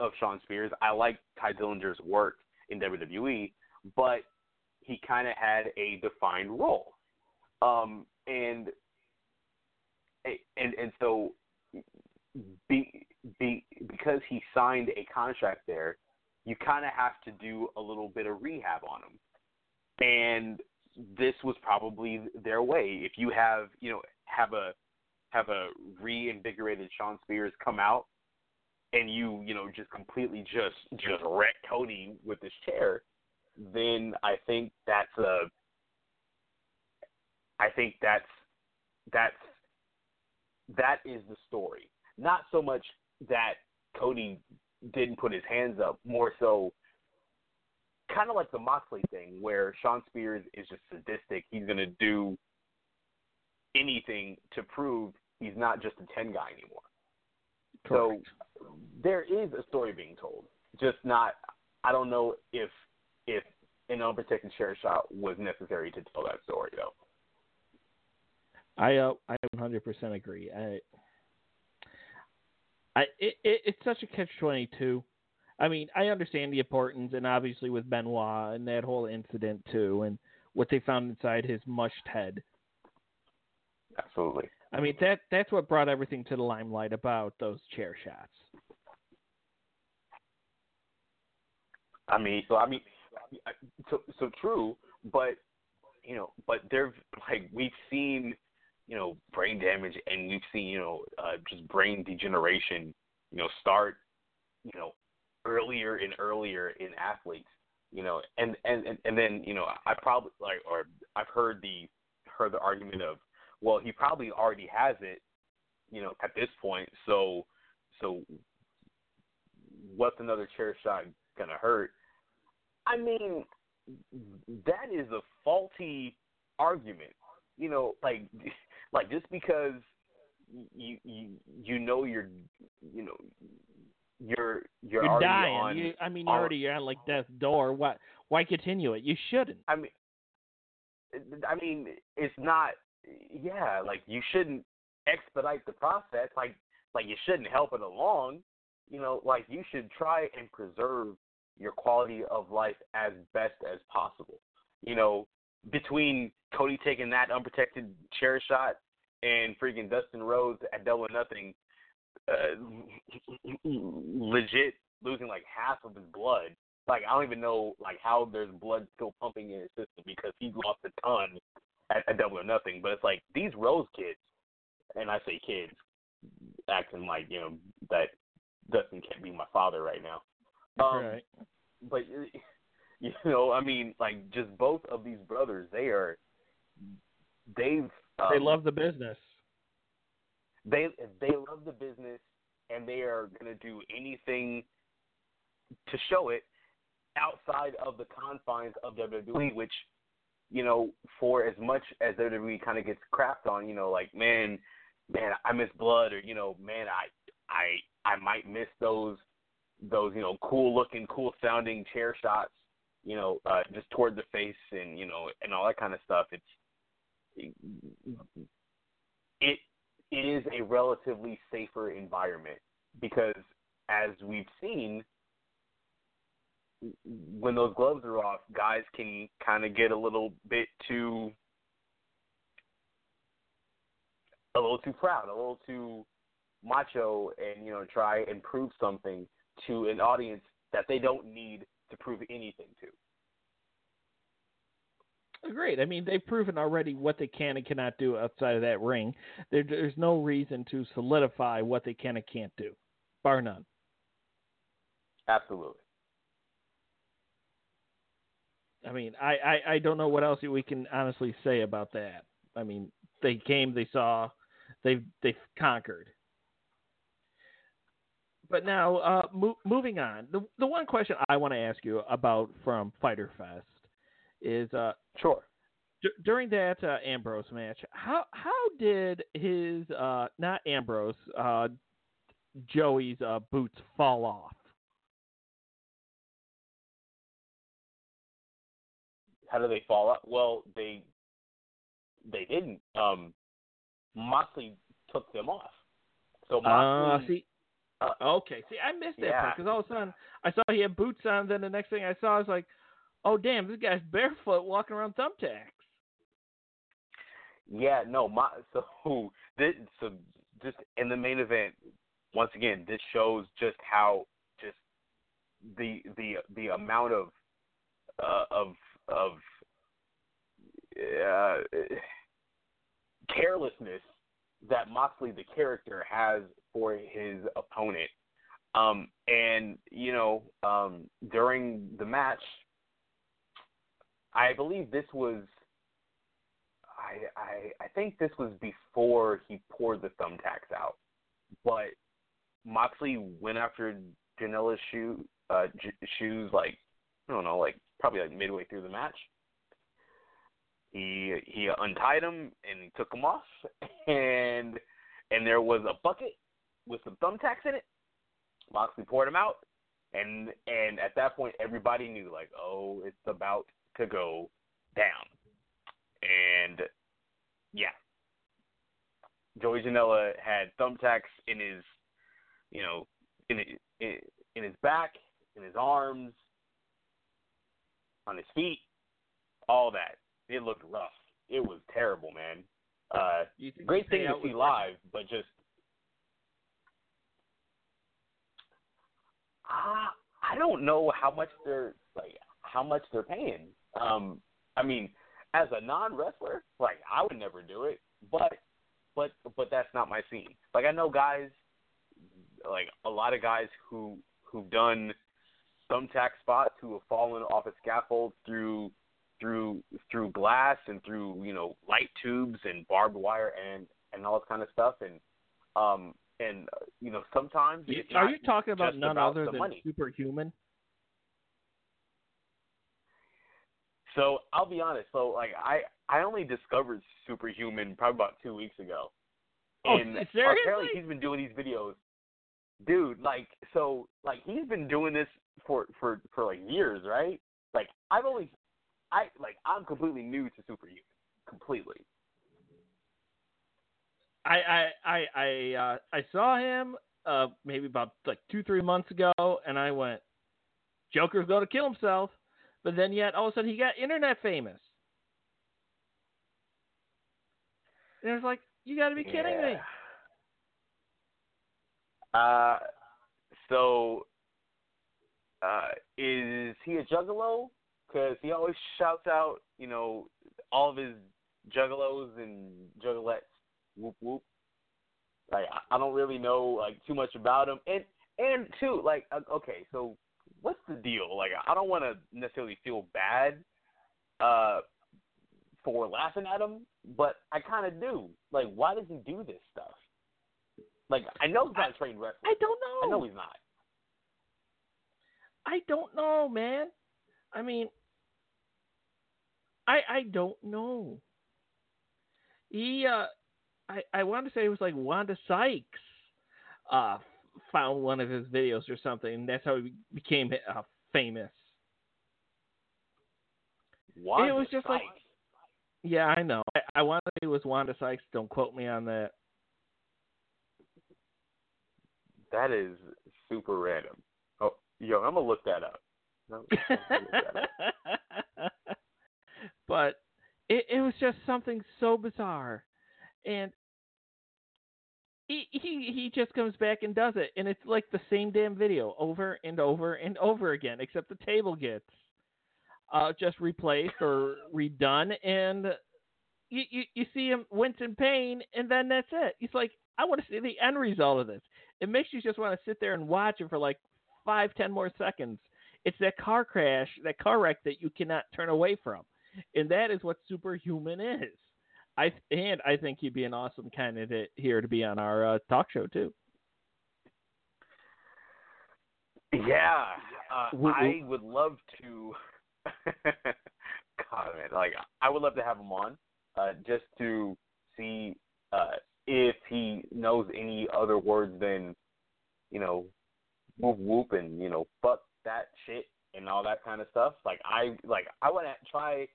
Speaker 6: of Shawn Spears. I like Tye Dillinger's work in WWE, but he kind of had a defined role, um, and and and so be, be because he signed a contract there, you kind of have to do a little bit of rehab on him, and this was probably their way. If you have you know have a have a reinvigorated Shawn Spears come out and you you know just completely just just wreck Cody with this chair, then I think that's a I think that's that's that is the story. Not so much that Cody didn't put his hands up, more so kind of like the Moxley thing where Shawn Spears is just sadistic. He's going to do anything to prove he's not just a 10 guy anymore.
Speaker 3: Correct.
Speaker 6: So there is a story being told, just not. I don't know if if an unprotected chair shot was necessary to tell that story though.
Speaker 3: I uh, I 100% agree. I, I it, it, it's such a catch 22. I mean, I understand the importance, and obviously with Benoit and that whole incident too, and what they found inside his mushed head.
Speaker 6: Absolutely.
Speaker 3: I mean that that's what brought everything to the limelight about those chair shots.
Speaker 6: I mean, so I mean, so so true, but you know, but there, like we've seen, you know, brain damage, and we've seen, you know, uh, just brain degeneration, you know, start, you know, earlier and earlier in athletes, you know, and and and, and then you know, I probably like, or I've heard the heard the argument of, well, he probably already has it, you know, at this point, so so what's another chair shot gonna hurt? I mean, that is a faulty argument. You know, like <laughs> like just because you you you know you're you know you're you're,
Speaker 3: You're
Speaker 6: already
Speaker 3: dying.
Speaker 6: on.
Speaker 3: you, I mean, you're
Speaker 6: on-
Speaker 3: already you're on like death's door. Why why continue it? You shouldn't.
Speaker 6: I mean, I mean, it's not. Yeah, like you shouldn't expedite the process. Like, like you shouldn't help it along. You know, like you should try and preserve your quality of life as best as possible. You know, between Cody taking that unprotected chair shot and freaking Dustin Rhodes at Double Nothing, uh, <laughs> legit losing like half of his blood like I don't even know like how there's blood still pumping in his system because he lost a ton at, at double or nothing. But it's like these Rhodes kids, and I say kids, acting like you know that Dustin can't be my father right now. Um,
Speaker 3: right.
Speaker 6: But <laughs> you know, I mean, like just both of these brothers, they are they've um,
Speaker 3: They love the business.
Speaker 6: they they love the business and they are going to do anything to show it outside of the confines of WWE, which you know, for as much as WWE kind of gets crapped on, you know, like man, man, I miss blood, or you know, man, I, I, I might miss those, those you know, cool looking, cool sounding chair shots, you know, uh, just toward the face and you know, and all that kind of stuff. It's, it, it is a relatively safer environment because, as we've seen, when those gloves are off, guys can kind of get a little bit too a little too proud, a little too macho, and you know try and prove something to an audience that they don't need to prove anything to.
Speaker 3: Agreed. I mean, they've proven already what they can and cannot do outside of that ring. There, there's no reason to solidify what they can and can't do, bar none.
Speaker 6: Absolutely.
Speaker 3: I mean, I, I, I don't know what else we can honestly say about that. I mean, they came, they saw, they've they've conquered. But now, uh, mo- moving on, the the one question I want to ask you about from Fighter Fest is, uh,
Speaker 6: sure,
Speaker 3: d- during that uh, Ambrose match, how how did his uh, not Ambrose, uh, Joey's uh, boots fall off?
Speaker 6: How do they fall up? Well, they they didn't. Um, Moxley took them off. So
Speaker 3: Uh,
Speaker 6: Moxley.
Speaker 3: see,
Speaker 6: uh,
Speaker 3: okay. See, I missed that
Speaker 6: yeah.
Speaker 3: part because all of a sudden I saw he had boots on. Then the next thing I saw was like, oh damn, this guy's barefoot walking around thumbtacks.
Speaker 6: Yeah, no, my <laughs> so this so just in the main event, once again, this shows just how just the the the amount of uh, of of uh, carelessness that Moxley the character has for his opponent. Um, and you know, um, during the match, I believe this was I, I I think this was before he poured the thumbtacks out, but Moxley went after Janela's shoe uh, j- shoes like I don't know like probably like midway through the match. He he untied them and took them off, <laughs> and and there was a bucket with some thumbtacks in it. Moxley poured them out, and and at that point everybody knew like oh it's about to go down, and yeah, Joey Janela had thumbtacks in his you know in in, in his back, in his arms, on his feet, all that. It looked rough. It was terrible, man. Uh,
Speaker 3: Do you think
Speaker 6: great thing to see live, but just uh, I don't know how much they're like how much they're paying. Um, I mean, as a non wrestler, like I would never do it, but but but that's not my scene. Like I know guys, like a lot of guys who who've done thumbtack spots who have fallen off a scaffold through through through glass and through you know light tubes and barbed wire and and all this kind of stuff and um and uh, you know sometimes
Speaker 3: Are you talking about none
Speaker 6: about
Speaker 3: other than
Speaker 6: money.
Speaker 3: Superhuman?
Speaker 6: So I'll be honest. So like I I only discovered Superhuman probably about two weeks ago.
Speaker 3: Oh,
Speaker 6: and
Speaker 3: seriously?
Speaker 6: apparently he's been doing these videos. Dude, like so like he's been doing this for for for like years, right? Like I've only I like I'm completely new to Superhuman. Completely.
Speaker 3: I I I I, uh, I saw him uh, maybe about like two three months ago, and I went, Joker's going to kill himself. But then yet all of a sudden he got internet famous, and it was like, you got to be kidding me.
Speaker 6: Uh so uh is he a juggalo? Because he always shouts out, you know, all of his juggalos and juggalettes. Whoop whoop. Like I- I don't really know like too much about him, and and too like uh, okay, so what's the deal? Like I don't want to necessarily feel bad uh for laughing at him, but I kind of do. Like why does he do this stuff? Like I know he's not a trained wrestler.
Speaker 3: I don't know.
Speaker 6: I know he's not.
Speaker 3: I don't know, man. I mean, I I don't know. He, uh, I I want to say it was like Wanda Sykes, uh, found one of his videos or something. And that's how he became uh, famous.
Speaker 6: Wanda
Speaker 3: it was just like, yeah, I know. I, I want to say it was Wanda Sykes. Don't quote me on that.
Speaker 6: that is super random. Yo, I'm gonna look that up. I'm gonna look that up. <laughs>
Speaker 3: but it, it was just something so bizarre, and he, he he just comes back and does it, and it's like the same damn video over and over and over again, except the table gets uh, just replaced or <laughs> redone, and you, you you see him wince in pain, and then that's it. He's like, I want to see the end result of this. It makes you just want to sit there and watch it for like five, ten more seconds. It's that car crash, that car wreck that you cannot turn away from, and that is what superhuman is. I and I think he'd be an awesome candidate here to be on our uh, talk show too.
Speaker 6: Yeah, uh, I would love to. <laughs> God, man, like I would love to have him on, uh, just to see uh, if he knows any other words than, you know, whoop whoop and you know fuck that shit and all that kind of stuff. Like I like I want to try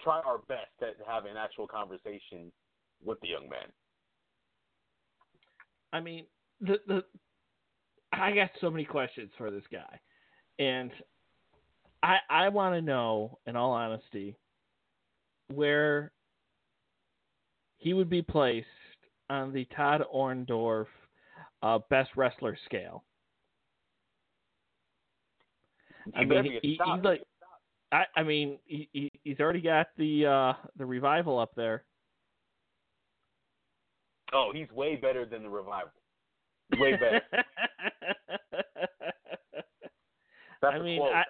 Speaker 6: try our best to have an actual conversation with the young man.
Speaker 3: I mean, the the I got so many questions for this guy, and I I want to know, in all honesty, where he would be placed on the Todd Orndorff uh, best wrestler scale. I mean, he, he's like, I, I mean, he, he, he's already got the uh, the revival up there.
Speaker 6: oh, he's way better than the revival. Way better. <laughs> That's
Speaker 3: I
Speaker 6: a
Speaker 3: mean,
Speaker 6: quote.
Speaker 3: I, I-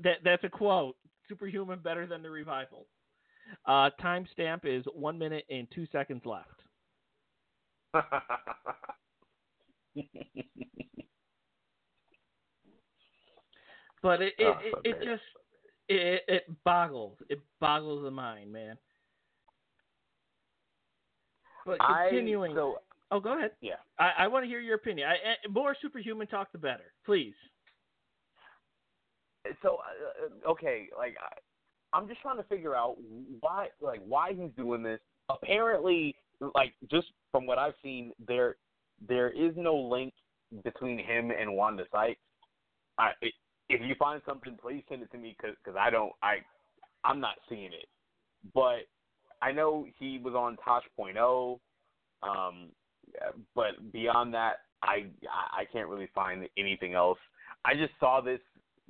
Speaker 3: that that's a quote. Superhuman better than the revival. Uh, timestamp is one minute and two seconds left. <laughs> But it it,
Speaker 6: Oh,
Speaker 3: it, it just it, it boggles it boggles the mind, man. But
Speaker 6: I
Speaker 3: continuing.
Speaker 6: so
Speaker 3: oh, go ahead.
Speaker 6: yeah.
Speaker 3: I, I want to hear your opinion. I, I, more superhuman talk, the better, please.
Speaker 6: So uh, okay, like I, I'm just trying to figure out why, like why he's doing this. Apparently, like just from what I've seen, there there is no link between him and Wanda Sykes. I, if you find something, please send it to me because cause I don't I I'm not seeing it. But I know he was on Tosh.0, um, but beyond that, I I can't really find anything else. I just saw this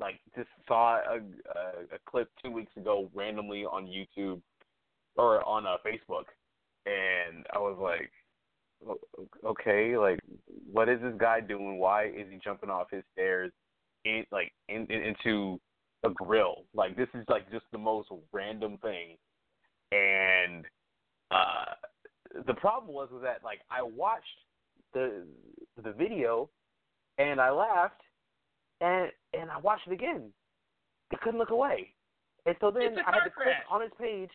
Speaker 6: like just saw a, a, a clip two weeks ago randomly on YouTube or on uh, Facebook, and I was like, okay, like what is this guy doing? Why is he jumping off his stairs in like in, in, into a grill? Like this is like just the most random thing, and uh, the problem was was that like I watched the the video and I laughed and and I watched it again. I couldn't look away. And so then I had to click
Speaker 3: crash.
Speaker 6: on his page.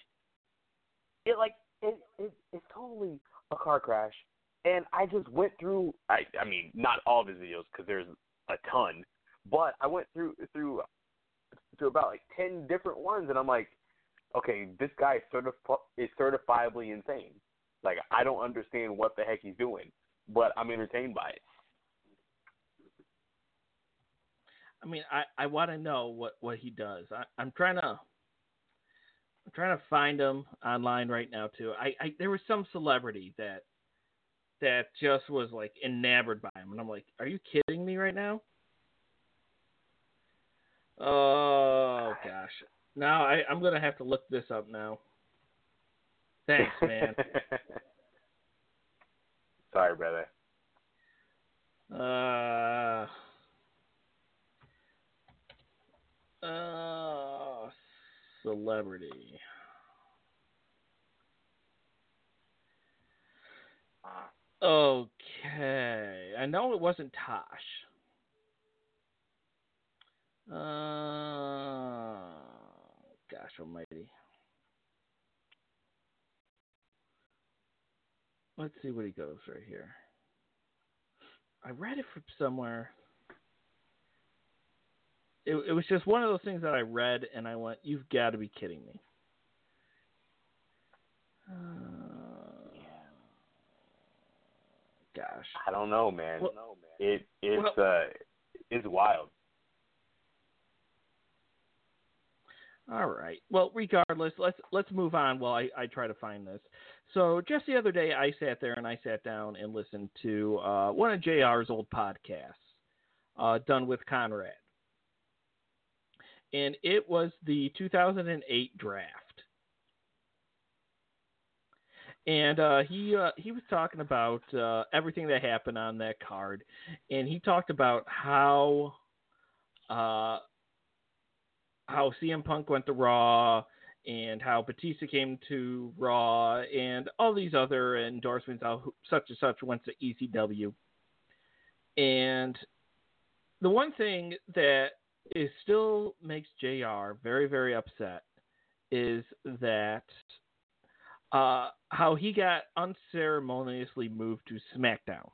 Speaker 6: It like it, it it's totally a car crash. And I just went through I I mean not all of his videos because there's a ton, but I went through through through about like ten different ones, and I'm like, okay, this guy is certif- is certifiably insane. Like I don't understand what the heck he's doing, but I'm entertained by it.
Speaker 3: I mean, I, I want to know what, what he does. I, I'm trying to I'm trying to find him online right now too. I, I there was some celebrity that that just was like enamored by him, and I'm like, are you kidding me right now? Oh gosh, now I I'm gonna have to look this up now. Thanks, man. <laughs>
Speaker 6: Sorry, brother.
Speaker 3: Uh, uh, celebrity. Okay, I know it wasn't Tosh. Uh, gosh almighty. Let's see what he goes right here. I read it from somewhere. It, it was just one of those things that I read and I went, "You've got to be kidding me." Uh, gosh.
Speaker 6: I don't know, man.
Speaker 3: Well-
Speaker 6: it it's
Speaker 3: well-
Speaker 6: uh it's wild.
Speaker 3: All right. Well, regardless, let's let's move on while I, I try to find this. So just the other day, I sat there and I sat down and listened to uh, one of Jr's old podcasts, uh, done with Conrad, and it was the 2008 draft. And uh, he uh, he was talking about uh, everything that happened on that card, and he talked about how uh, how CM Punk went to Raw and how Batista came to Raw and all these other endorsements, how such and such went to ECW. And the one thing that is still makes JR very, very upset is that uh, how he got unceremoniously moved to SmackDown.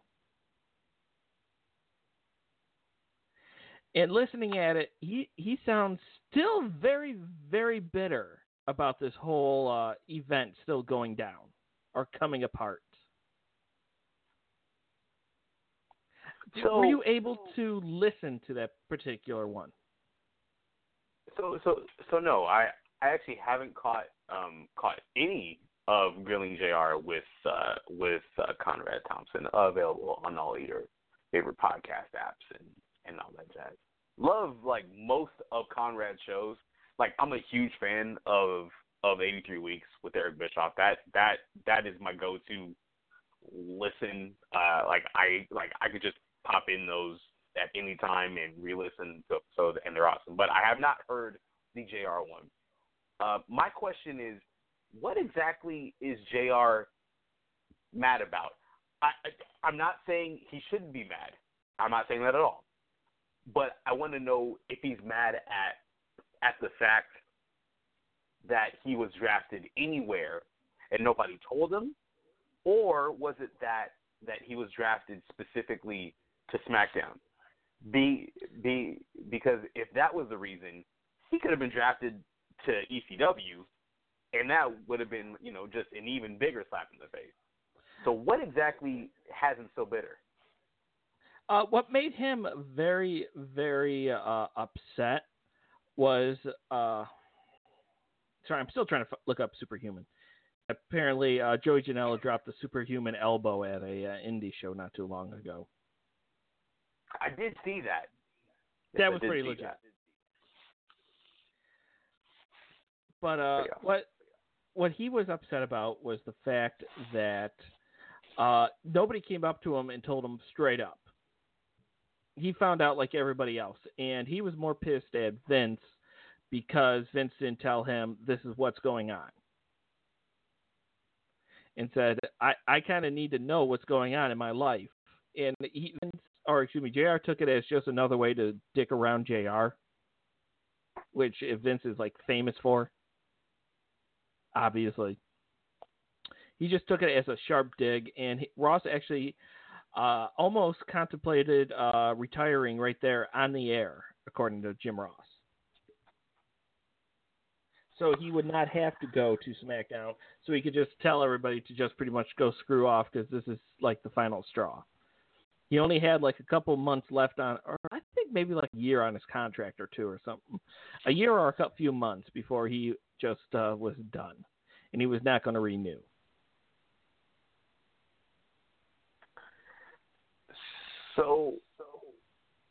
Speaker 3: And listening at it, he he sounds still very very bitter about this whole uh, event still going down or coming apart.
Speaker 6: So-
Speaker 3: Were you able to listen to that particular one?
Speaker 6: So so so no, I I actually haven't caught um caught any of Grilling Jr. with uh with uh, Conrad Thompson available on all your favorite podcast apps and and all that jazz. Love like most of Conrad's shows. Like I'm a huge fan of of 83 Weeks with Eric Bischoff. That that that is my go-to listen. Uh, like I like I could just pop in those at any time and re-listen to episodes, and they're awesome. But I have not heard the JR one. Uh, my question is, what exactly is JR mad about? I, I I'm not saying he shouldn't be mad. I'm not saying that at all. But I want to know if he's mad at at the fact that he was drafted anywhere and nobody told him, or was it that that he was drafted specifically to SmackDown? Be be because if that was the reason, he could have been drafted to ECW, and that would have been you know just an even bigger slap in the face. So what exactly has him so bitter?
Speaker 3: Uh, what made him very, very uh, upset was. Uh, sorry, I'm still trying to f- look up Superhuman. Apparently, uh, Joey Janela dropped the Superhuman elbow at a uh, indie show not too long ago.
Speaker 6: I did see that.
Speaker 3: That
Speaker 6: I
Speaker 3: was pretty legit.
Speaker 6: that.
Speaker 3: But uh,
Speaker 6: Yeah.
Speaker 3: what what he was upset about was the fact that uh, nobody came up to him and told him straight up. He found out like everybody else, and he was more pissed at Vince because Vince didn't tell him this is what's going on, and said, "I I kind of need to know what's going on in my life." And he, Vince, or excuse me, Jr. took it as just another way to dick around Jr. Which Vince is like famous for, obviously. He just took it as a sharp dig, and Ross actually uh, almost contemplated uh, retiring right there on the air, according to Jim Ross. So he would not have to go to SmackDown, so he could just tell everybody to just pretty much go screw off because this is like the final straw. He only had like a couple months left on, or I think maybe like a year on his contract or two or something, a year or a few months before he just uh, was done, and he was not going to renew.
Speaker 6: So,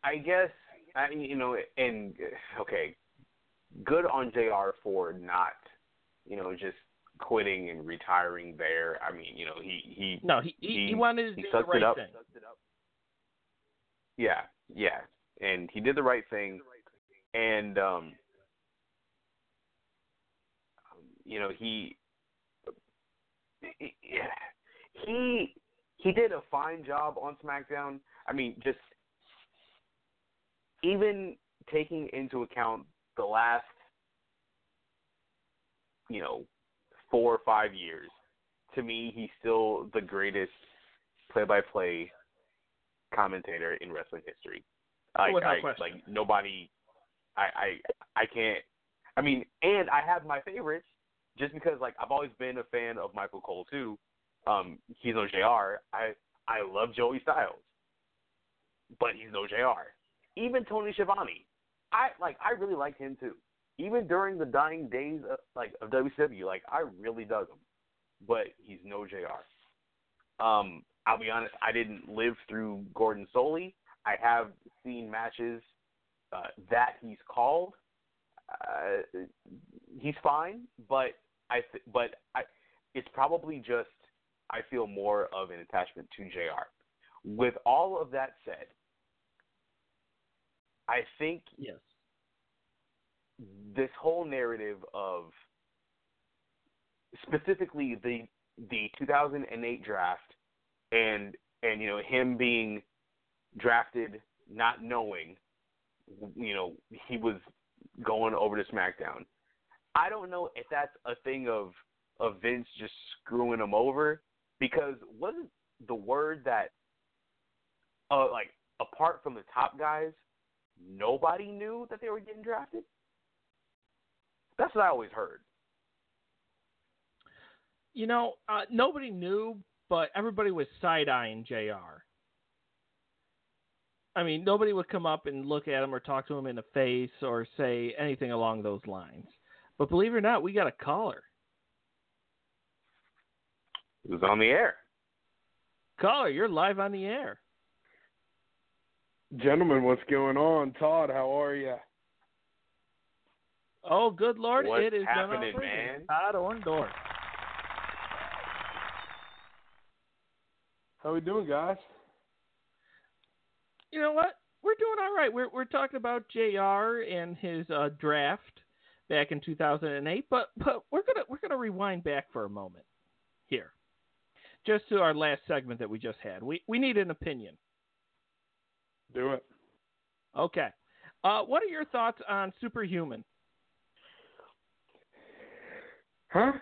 Speaker 6: I guess I you know, and okay, good on Jr. for not, you know, just quitting and retiring there. I mean, you know, he he
Speaker 3: No, he he, he wanted to
Speaker 6: he
Speaker 3: do the
Speaker 6: sucked
Speaker 3: right
Speaker 6: it up.
Speaker 3: thing.
Speaker 6: yeah yeah, and he did the right thing, and um, you know he Yeah, he he did a fine job on SmackDown. I mean, just even taking into account the last, you know, four or five years, to me, he's still the greatest play-by-play commentator in wrestling history. Oh, like,
Speaker 3: Without
Speaker 6: I,
Speaker 3: question.
Speaker 6: like nobody, I, I, I can't. I mean, and I have my favorites just because, like, I've always been a fan of Michael Cole too. Um, he's no Jr. I, I love Joey Styles, but he's no Jr. Even Tony Schiavone, I like. I really liked him too. Even during the dying days of like of WCW, like I really dug him, but he's no Jr. Um, I'll be honest. I didn't live through Gordon Solie. I have seen matches uh, that he's called. Uh, he's fine, but I th- but I it's probably just I feel more of an attachment to JR. With all of that said, I think
Speaker 3: Yes.
Speaker 6: this whole narrative of specifically the the 2008 draft and and you know him being drafted not knowing you know he was going over to SmackDown. I don't know if that's a thing of of Vince just screwing him over because wasn't the word that uh like apart from the top guys nobody knew that they were getting drafted? That's what I always heard.
Speaker 3: You know, uh, nobody knew, but everybody was side eyeing Jr. I mean, nobody would come up and look at him or talk to him in the face or say anything along those lines. But believe it or not, we got a caller.
Speaker 6: It was on the air.
Speaker 3: Caller, you're live on the air.
Speaker 2: Gentlemen, what's going on? Todd, how are you?
Speaker 3: Oh, good lord,
Speaker 6: What's
Speaker 3: it is none
Speaker 6: happening,
Speaker 3: other
Speaker 6: man?
Speaker 3: than Todd Orndorff.
Speaker 2: How we doing, guys?
Speaker 3: You know what? We're doing all right. We're we're talking about Jr. and his uh, draft back in 2008, but but we're gonna we're gonna rewind back for a moment here, just to our last segment that we just had. We we need an opinion.
Speaker 2: Do it.
Speaker 3: Okay. Uh, what are your thoughts on Superhuman?
Speaker 2: Huh?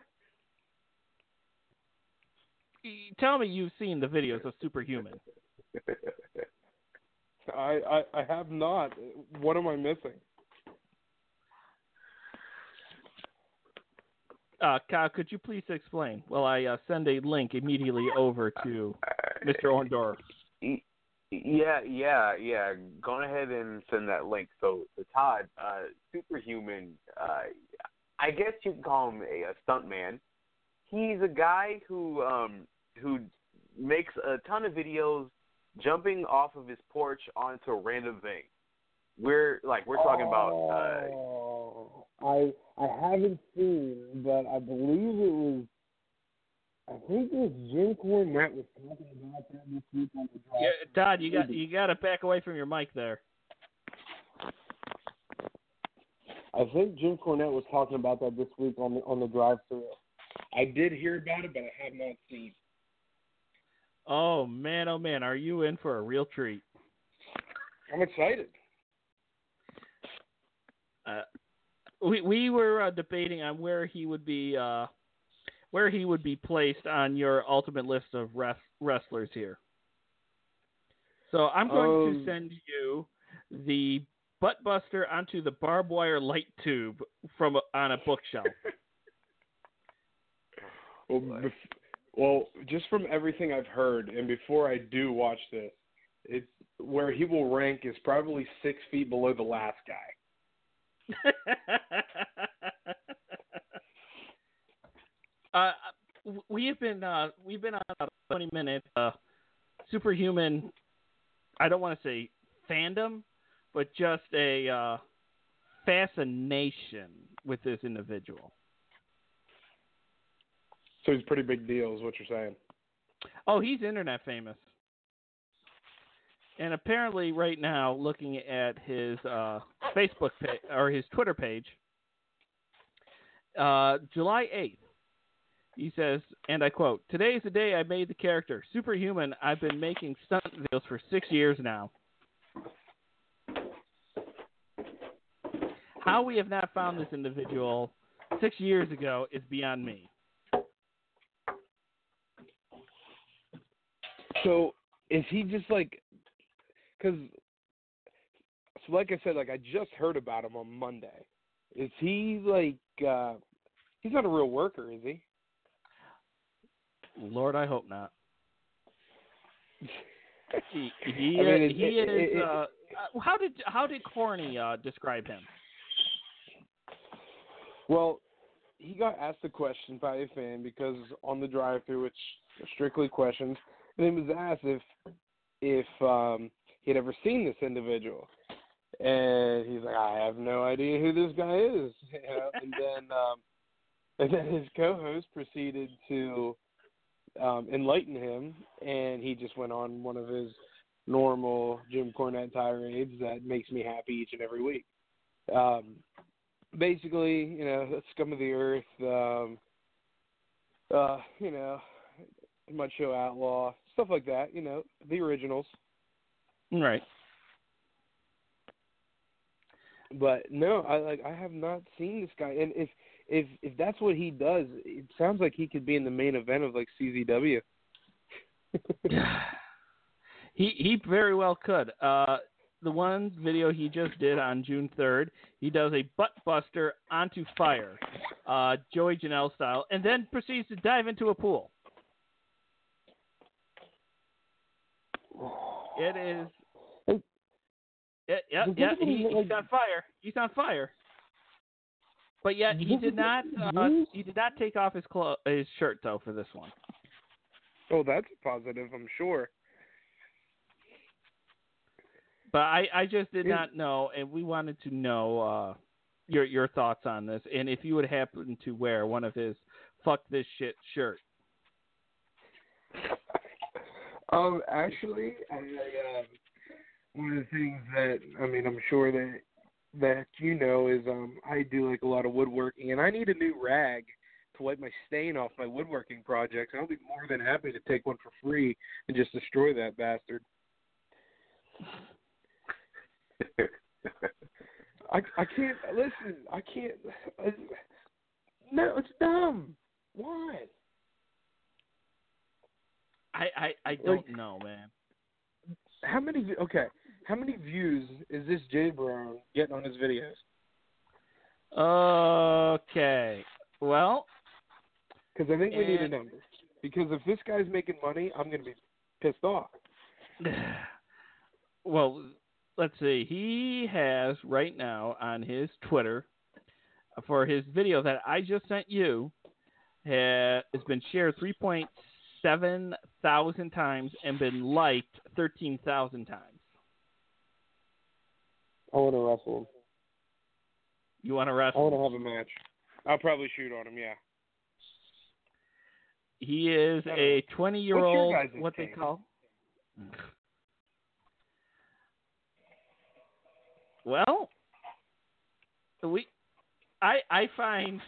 Speaker 3: Tell me you've seen the videos of Superhuman. <laughs>
Speaker 2: I, I I have not. What am I missing?
Speaker 3: Uh, Kyle, could you please explain? Well, I uh, send a link immediately over to Mr. Orndorff.
Speaker 6: Yeah, yeah, yeah. Go ahead and send that link. So, so Todd, uh, superhuman. Uh, I guess you can call him a, a stunt man. He's a guy who um, who makes a ton of videos jumping off of his porch onto random things. We're like we're talking about. Uh,
Speaker 2: Oh, I I haven't seen, but I believe it was. I think it was Jim Cornette was talking about that this week on the draft.
Speaker 3: Yeah, Todd, you got you got to back away from your mic there.
Speaker 2: I think Jim Cornette was talking about that this week on the on the drive through. I did hear about it, but I have not seen.
Speaker 3: Oh man, oh man, are you in for a real treat?
Speaker 2: I'm excited.
Speaker 3: Uh, we we were uh, debating on where he would be uh, where he would be placed on your ultimate list of res- wrestlers here. So I'm going
Speaker 2: Um,
Speaker 3: to send you the butt buster onto the barbed wire light tube from a, on a bookshelf. <laughs>
Speaker 2: Well, bef- well, just from everything I've heard, and before I do watch this, it's where he will rank is probably six feet below the last guy. <laughs>
Speaker 3: uh, we have been uh, we've been on about a 20 minute uh, superhuman. I don't want to say fandom, but just a uh, fascination with this individual.
Speaker 2: So he's a pretty big deal, is what you're saying.
Speaker 3: Oh, he's internet famous. And apparently, right now, looking at his uh, Facebook page or his Twitter page, uh, July 8th, He says, and I quote, Today is the day I made the character. Superhuman, I've been making stunt videos for six years now. How we have not found this individual six years ago is beyond me.
Speaker 2: So is he just like? Because, so like I said, like I just heard about him on Monday. Is he like? uh He's not a real worker, is he?
Speaker 3: Lord, I hope not. He, <laughs> he,
Speaker 2: I mean, it-
Speaker 3: he
Speaker 2: it-
Speaker 3: is.
Speaker 2: it-
Speaker 3: uh, uh, how did how did Corny uh, describe him?
Speaker 2: Well, he got asked a question by a fan because on the drive-through, which strictly questions, and he was asked if if um, he'd ever seen this individual, and he's like, I have no idea who this guy is, <laughs> you know. and then um, and then his co-host proceeded to um, enlighten him, and he just went on one of his normal Jim Cornette tirades that makes me happy each and every week. Um, basically, you know, scum of the earth, um, uh, you know, Mud Show Outlaw, stuff like that. You know, the originals.
Speaker 3: Right.
Speaker 2: But no, I like I have not seen this guy, and if if if that's what he does, it sounds like he could be in the main event of like CZW. <sighs> <laughs>
Speaker 3: he he very well could. Uh, the one video he just did on June third, he does a butt buster onto fire, uh, Joey Janela style, and then proceeds to dive into a pool. <sighs> It is. Yeah, yeah, yeah. He, he's on fire. He's on fire. But yet he did not. Uh, he did not take off his clo- his shirt though for this one.
Speaker 2: Oh, that's positive, I'm sure.
Speaker 3: But I, I just did not know, and we wanted to know uh, your your thoughts on this, and if you would happen to wear one of his "fuck this shit" shirt. <laughs>
Speaker 2: Um, actually, I, um, one of the things that I mean, I'm sure that that you know is um, I do like a lot of woodworking, and I need a new rag to wipe my stain off my woodworking projects. I'll be more than happy to take one for free and just destroy that bastard. I I can't listen. I can't. I, no, it's dumb. Why?
Speaker 3: I I, I don't
Speaker 2: Like-
Speaker 3: know, man.
Speaker 2: How many? Okay, how many views is this Jay Brown getting on his videos?
Speaker 3: Okay, well,
Speaker 2: Because I think we need a number. Because if this guy's making money, I'm going to be pissed off. <sighs>
Speaker 3: well, let's see. He has right now on his Twitter for his video that I just sent you ha- has been shared 3.7 thousand times and been liked 13,000 times.
Speaker 2: I want to wrestle him.
Speaker 3: You want to wrestle?
Speaker 2: I want to have a match. I'll probably shoot on him. Yeah.
Speaker 3: He is a 20 year old, what they call. Well, we, I I find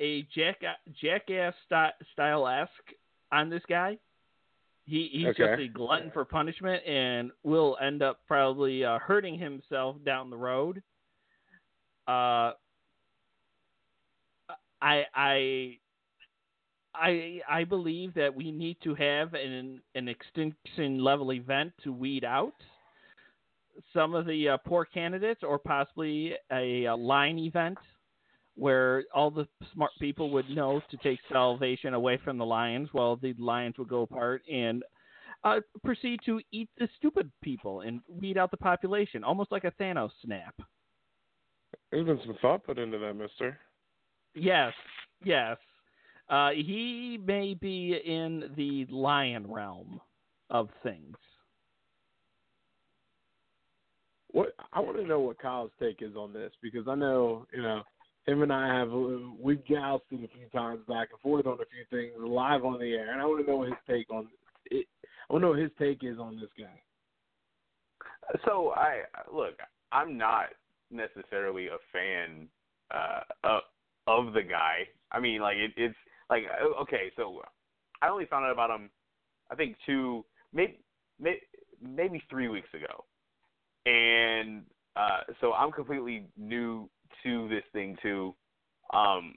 Speaker 3: a jack jackass style esque on this guy. He he's just a glutton for punishment and will end up probably uh, hurting himself down the road. Uh, I I I I believe that we need to have an an extinction level event to weed out some of the uh, poor candidates, or possibly a, a line event where all the smart people would know to take salvation away from the lions, while the lions would go apart and uh, proceed to eat the stupid people and weed out the population, almost like a Thanos snap.
Speaker 2: There's been some thought put into that, Mister.
Speaker 3: Yes, yes. Uh, he may be in the lion realm of things.
Speaker 2: What I want to know what Kyle's take is on this because I know you know him and I have we've jousted a few times back and forth on a few things live on the air, and I want to know his take on it. I want to know what his take is on this guy.
Speaker 6: So I look, I'm not necessarily a fan uh, of, of the guy. I mean, like it, it's like uh, okay, so I only found out about him, I think two, maybe maybe, maybe three weeks ago, and uh, so I'm completely new to this thing too. Um,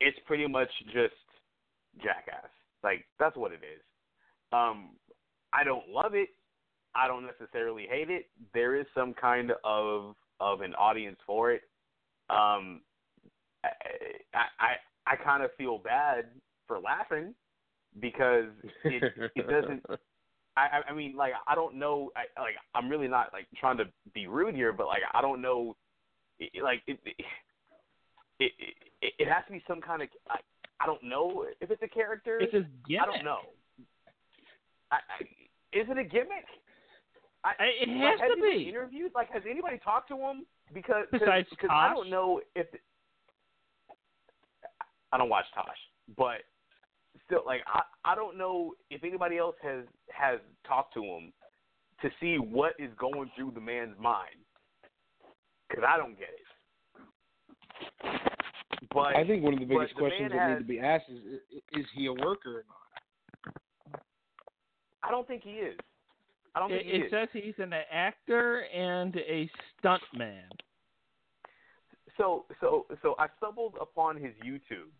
Speaker 6: it's pretty much just jackass. Like that's what it is. Um, I don't love it. I don't necessarily hate it. There is some kind of of an audience for it. Um, I I I kind of feel bad for laughing because it it doesn't. <laughs> I I mean like I don't know I like I'm really not like trying to be rude here, but like I don't know like it it, it it has to be some kind of I, I don't know if it's a character.
Speaker 3: It's his gimmick.
Speaker 6: I don't know. I, I, is it a gimmick? I,
Speaker 3: it has
Speaker 6: has
Speaker 3: to
Speaker 6: been
Speaker 3: be.
Speaker 6: interviewed? Like, has anybody talked to him? Because cause,
Speaker 3: Besides
Speaker 6: because I don't know if I don't watch Tosh, but still, like, I I don't know if anybody else has has talked to him to see what is going through the man's mind. Because I don't get it. But
Speaker 2: I think one of the biggest
Speaker 6: the
Speaker 2: questions that
Speaker 6: has-
Speaker 2: need to be asked is: Is he a worker or not?
Speaker 6: I don't think he is. I don't
Speaker 3: It,
Speaker 6: think he
Speaker 3: it
Speaker 6: is.
Speaker 3: says he's an actor and a stuntman.
Speaker 6: so so so I stumbled upon his YouTube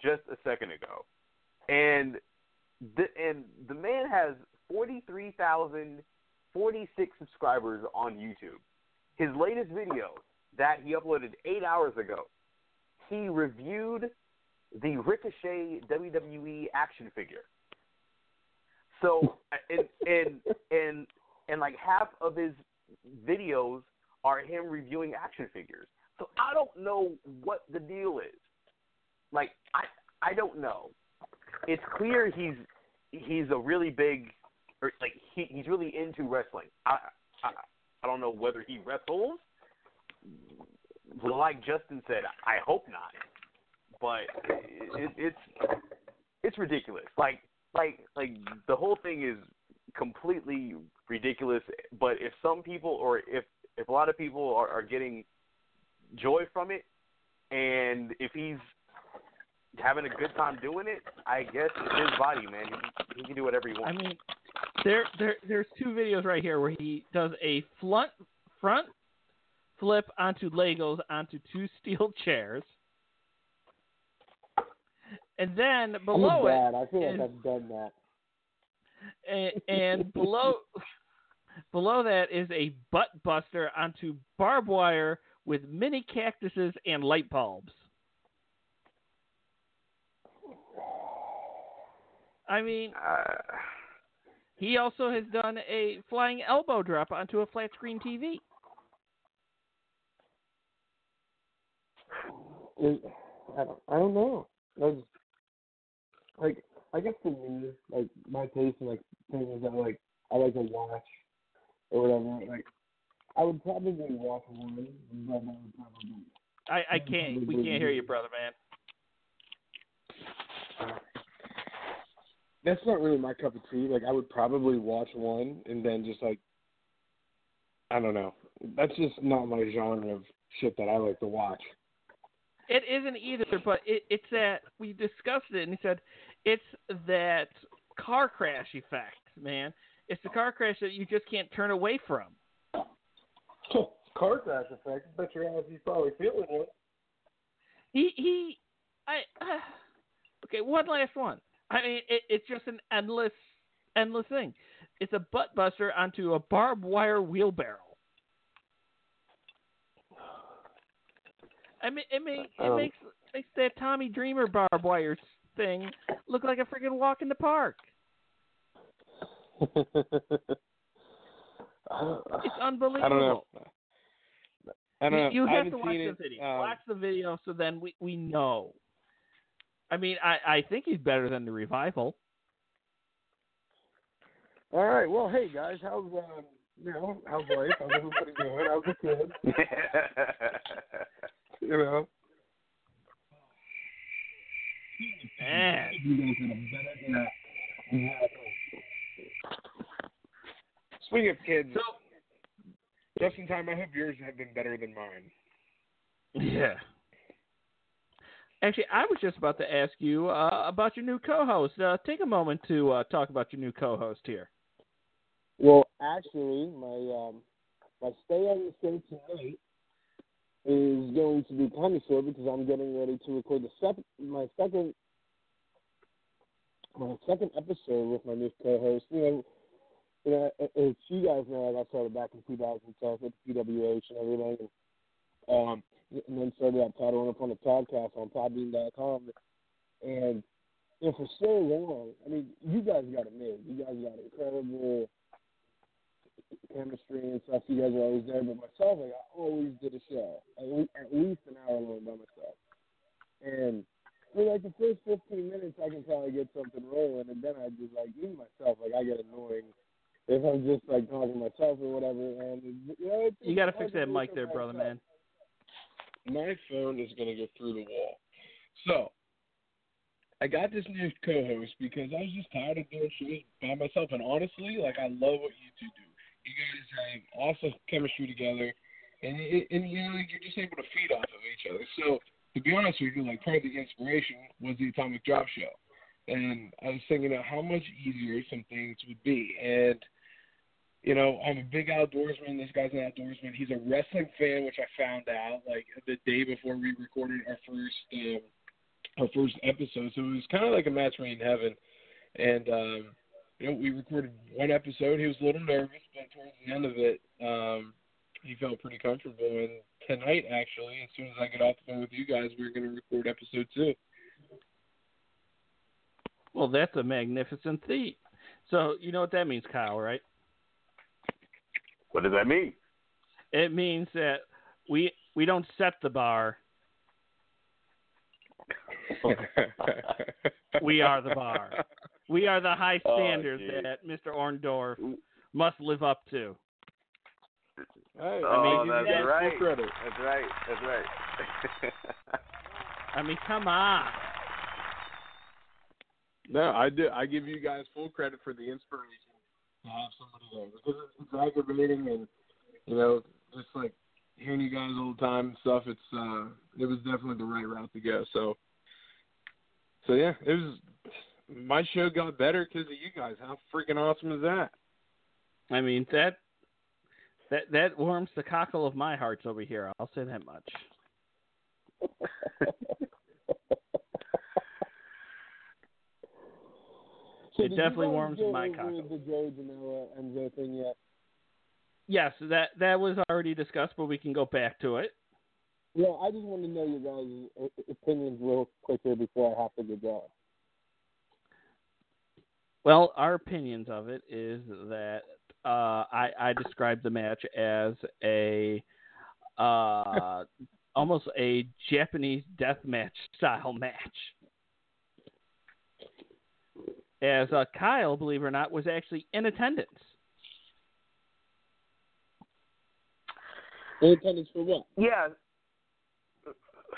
Speaker 6: just a second ago, and the and the man has forty three thousand forty six subscribers on YouTube. His latest video that he uploaded eight hours ago, he reviewed the Ricochet WWE action figure. So <laughs> and and and and like half of his videos are him reviewing action figures. So I don't know what the deal is. Like I I don't know. It's clear he's he's a really big or like he he's really into wrestling. I I I don't know whether he wrestles. Like Justin said, I hope not. But it, it's it's ridiculous. Like like like the whole thing is completely ridiculous. But if some people or if if a lot of people are, are getting joy from it, and if he's having a good time doing it, I guess it's his body, man. He, he can do whatever he
Speaker 3: I
Speaker 6: wants.
Speaker 3: mean, there, there, there's two videos right here where he does a front, front flip onto Legos onto two <laughs> steel chairs, and then below it,
Speaker 2: bad. I feel
Speaker 3: is-
Speaker 2: like I've done that.
Speaker 3: and, and below, <laughs> below that is a butt buster onto barbed wire with mini cactuses and light bulbs. I mean,
Speaker 6: uh,
Speaker 3: He also has done a flying elbow drop onto a flat screen TV.
Speaker 2: I don't. I don't know. I like, I guess for me, like my taste in like things that like I like to watch or whatever. Like, I would probably watch one, but I would probably.
Speaker 3: I, I can't. We can't hear you, brother man.
Speaker 2: That's not really my cup of tea. Like, I would probably watch one and then just like, I don't know. That's just not my genre of shit that I like to watch.
Speaker 3: It isn't either, but it, it's that we discussed it, and he said it's that car crash effect, man. It's the car crash that you just can't turn away from. <laughs>
Speaker 2: Car crash effect. I bet your ass he's probably feeling it.
Speaker 3: He he, I. Uh, <sighs> okay, one last one. I mean, it, it's just an endless, endless thing. It's a butt buster onto a barbed wire wheelbarrow. I mean, it, make, it
Speaker 2: Um,
Speaker 3: makes makes that Tommy Dreamer barbed wire thing look like a freaking walk in the park. <laughs> It's unbelievable.
Speaker 2: I don't know. I don't know.
Speaker 3: You, have to watch the video.
Speaker 2: Um,
Speaker 3: watch the video so then we we know. I mean, I I think he's better than the revival.
Speaker 2: All right. Well, hey guys, how's um, you know, how's life? How's everybody doing? How's the kids? <laughs> You know.
Speaker 3: Man,
Speaker 2: You guys had a better. Yeah. Speaking of kids,
Speaker 3: so
Speaker 2: just in time, I hope yours have been better than mine.
Speaker 3: yeah. Actually, I was just about to ask you uh, about your new co-host. Uh, take a moment to uh, talk about your new co-host here.
Speaker 2: Well, actually, my um, my stay on the show tonight is going to be kind of short because I'm getting ready to record the second my second my second episode with my new co-host. You know, you know, as you guys know, I got started back in 2010 with the PWH and everything, and, um, and then started out title up on the podcast on Podbean.com, and and for so long, I mean, you guys got it made. You guys got incredible chemistry and stuff. You guys are always there, but myself, like I always did a show at least, at least an hour long by myself, and for like the first 15 minutes, I can probably get something rolling, and then I just like even myself, like I get annoying if I'm just like talking to myself or whatever. And you know,
Speaker 3: You got to fix that mic there, brother
Speaker 2: myself.
Speaker 3: man.
Speaker 2: My phone is gonna go through the wall. So I got this new co-host because I was just tired of doing shows by myself, and honestly, like I love what you two do. You guys have awesome chemistry together, and and you know like you're just able to feed off of each other. So to be honest with you, like part of the inspiration was the Atomic Drop Show, and I was thinking how much easier some things would be, and you know, I'm a big outdoorsman. This guy's an outdoorsman. He's a wrestling fan, which I found out like the day before we recorded our first um, our first episode. So it was kind of like a match made in heaven. And um, you know, we recorded one episode. He was a little nervous, but towards the end of it, um, he felt pretty comfortable. And tonight, actually, as soon as I get off the phone with you guys, we're going to record episode two.
Speaker 3: Well, that's a magnificent feat. So you know what that means, Kyle, right?
Speaker 6: What does that mean?
Speaker 3: It means that we we don't set the bar. <laughs> We are the bar. We are the high
Speaker 6: Oh,
Speaker 3: standards that Mr. Orndorff must live up to.
Speaker 2: Hey,
Speaker 6: oh,
Speaker 2: I mean, oh,
Speaker 6: that's
Speaker 2: you guys
Speaker 6: right. That's right. That's right.
Speaker 3: I mean, come on.
Speaker 2: No, I do. I give you guys full credit for the inspiration to have somebody there because it's, it's aggravating and you know just like hearing you guys all the time and stuff. It's uh, it was definitely the right route to go. So, so yeah, it was. My show got better because of you guys. How freaking awesome is that?
Speaker 3: I mean that that that warms the cockle of my hearts over here. I'll say that much. <laughs>
Speaker 2: So
Speaker 3: It definitely warms
Speaker 2: go
Speaker 3: my
Speaker 2: over
Speaker 3: cockle.
Speaker 2: The Joey Janela Enzo thing yet?
Speaker 3: Yes, that that was already discussed, but we can go back to it.
Speaker 2: Yeah, I just want to know your guys' opinions real quick here before I have to get going.
Speaker 3: Well, our opinions of it is that uh, I, I described the match as a uh, <laughs> almost a Japanese death match style match. As uh, Kyle, believe it or not, was actually in attendance.
Speaker 2: In attendance for what?
Speaker 6: yeah.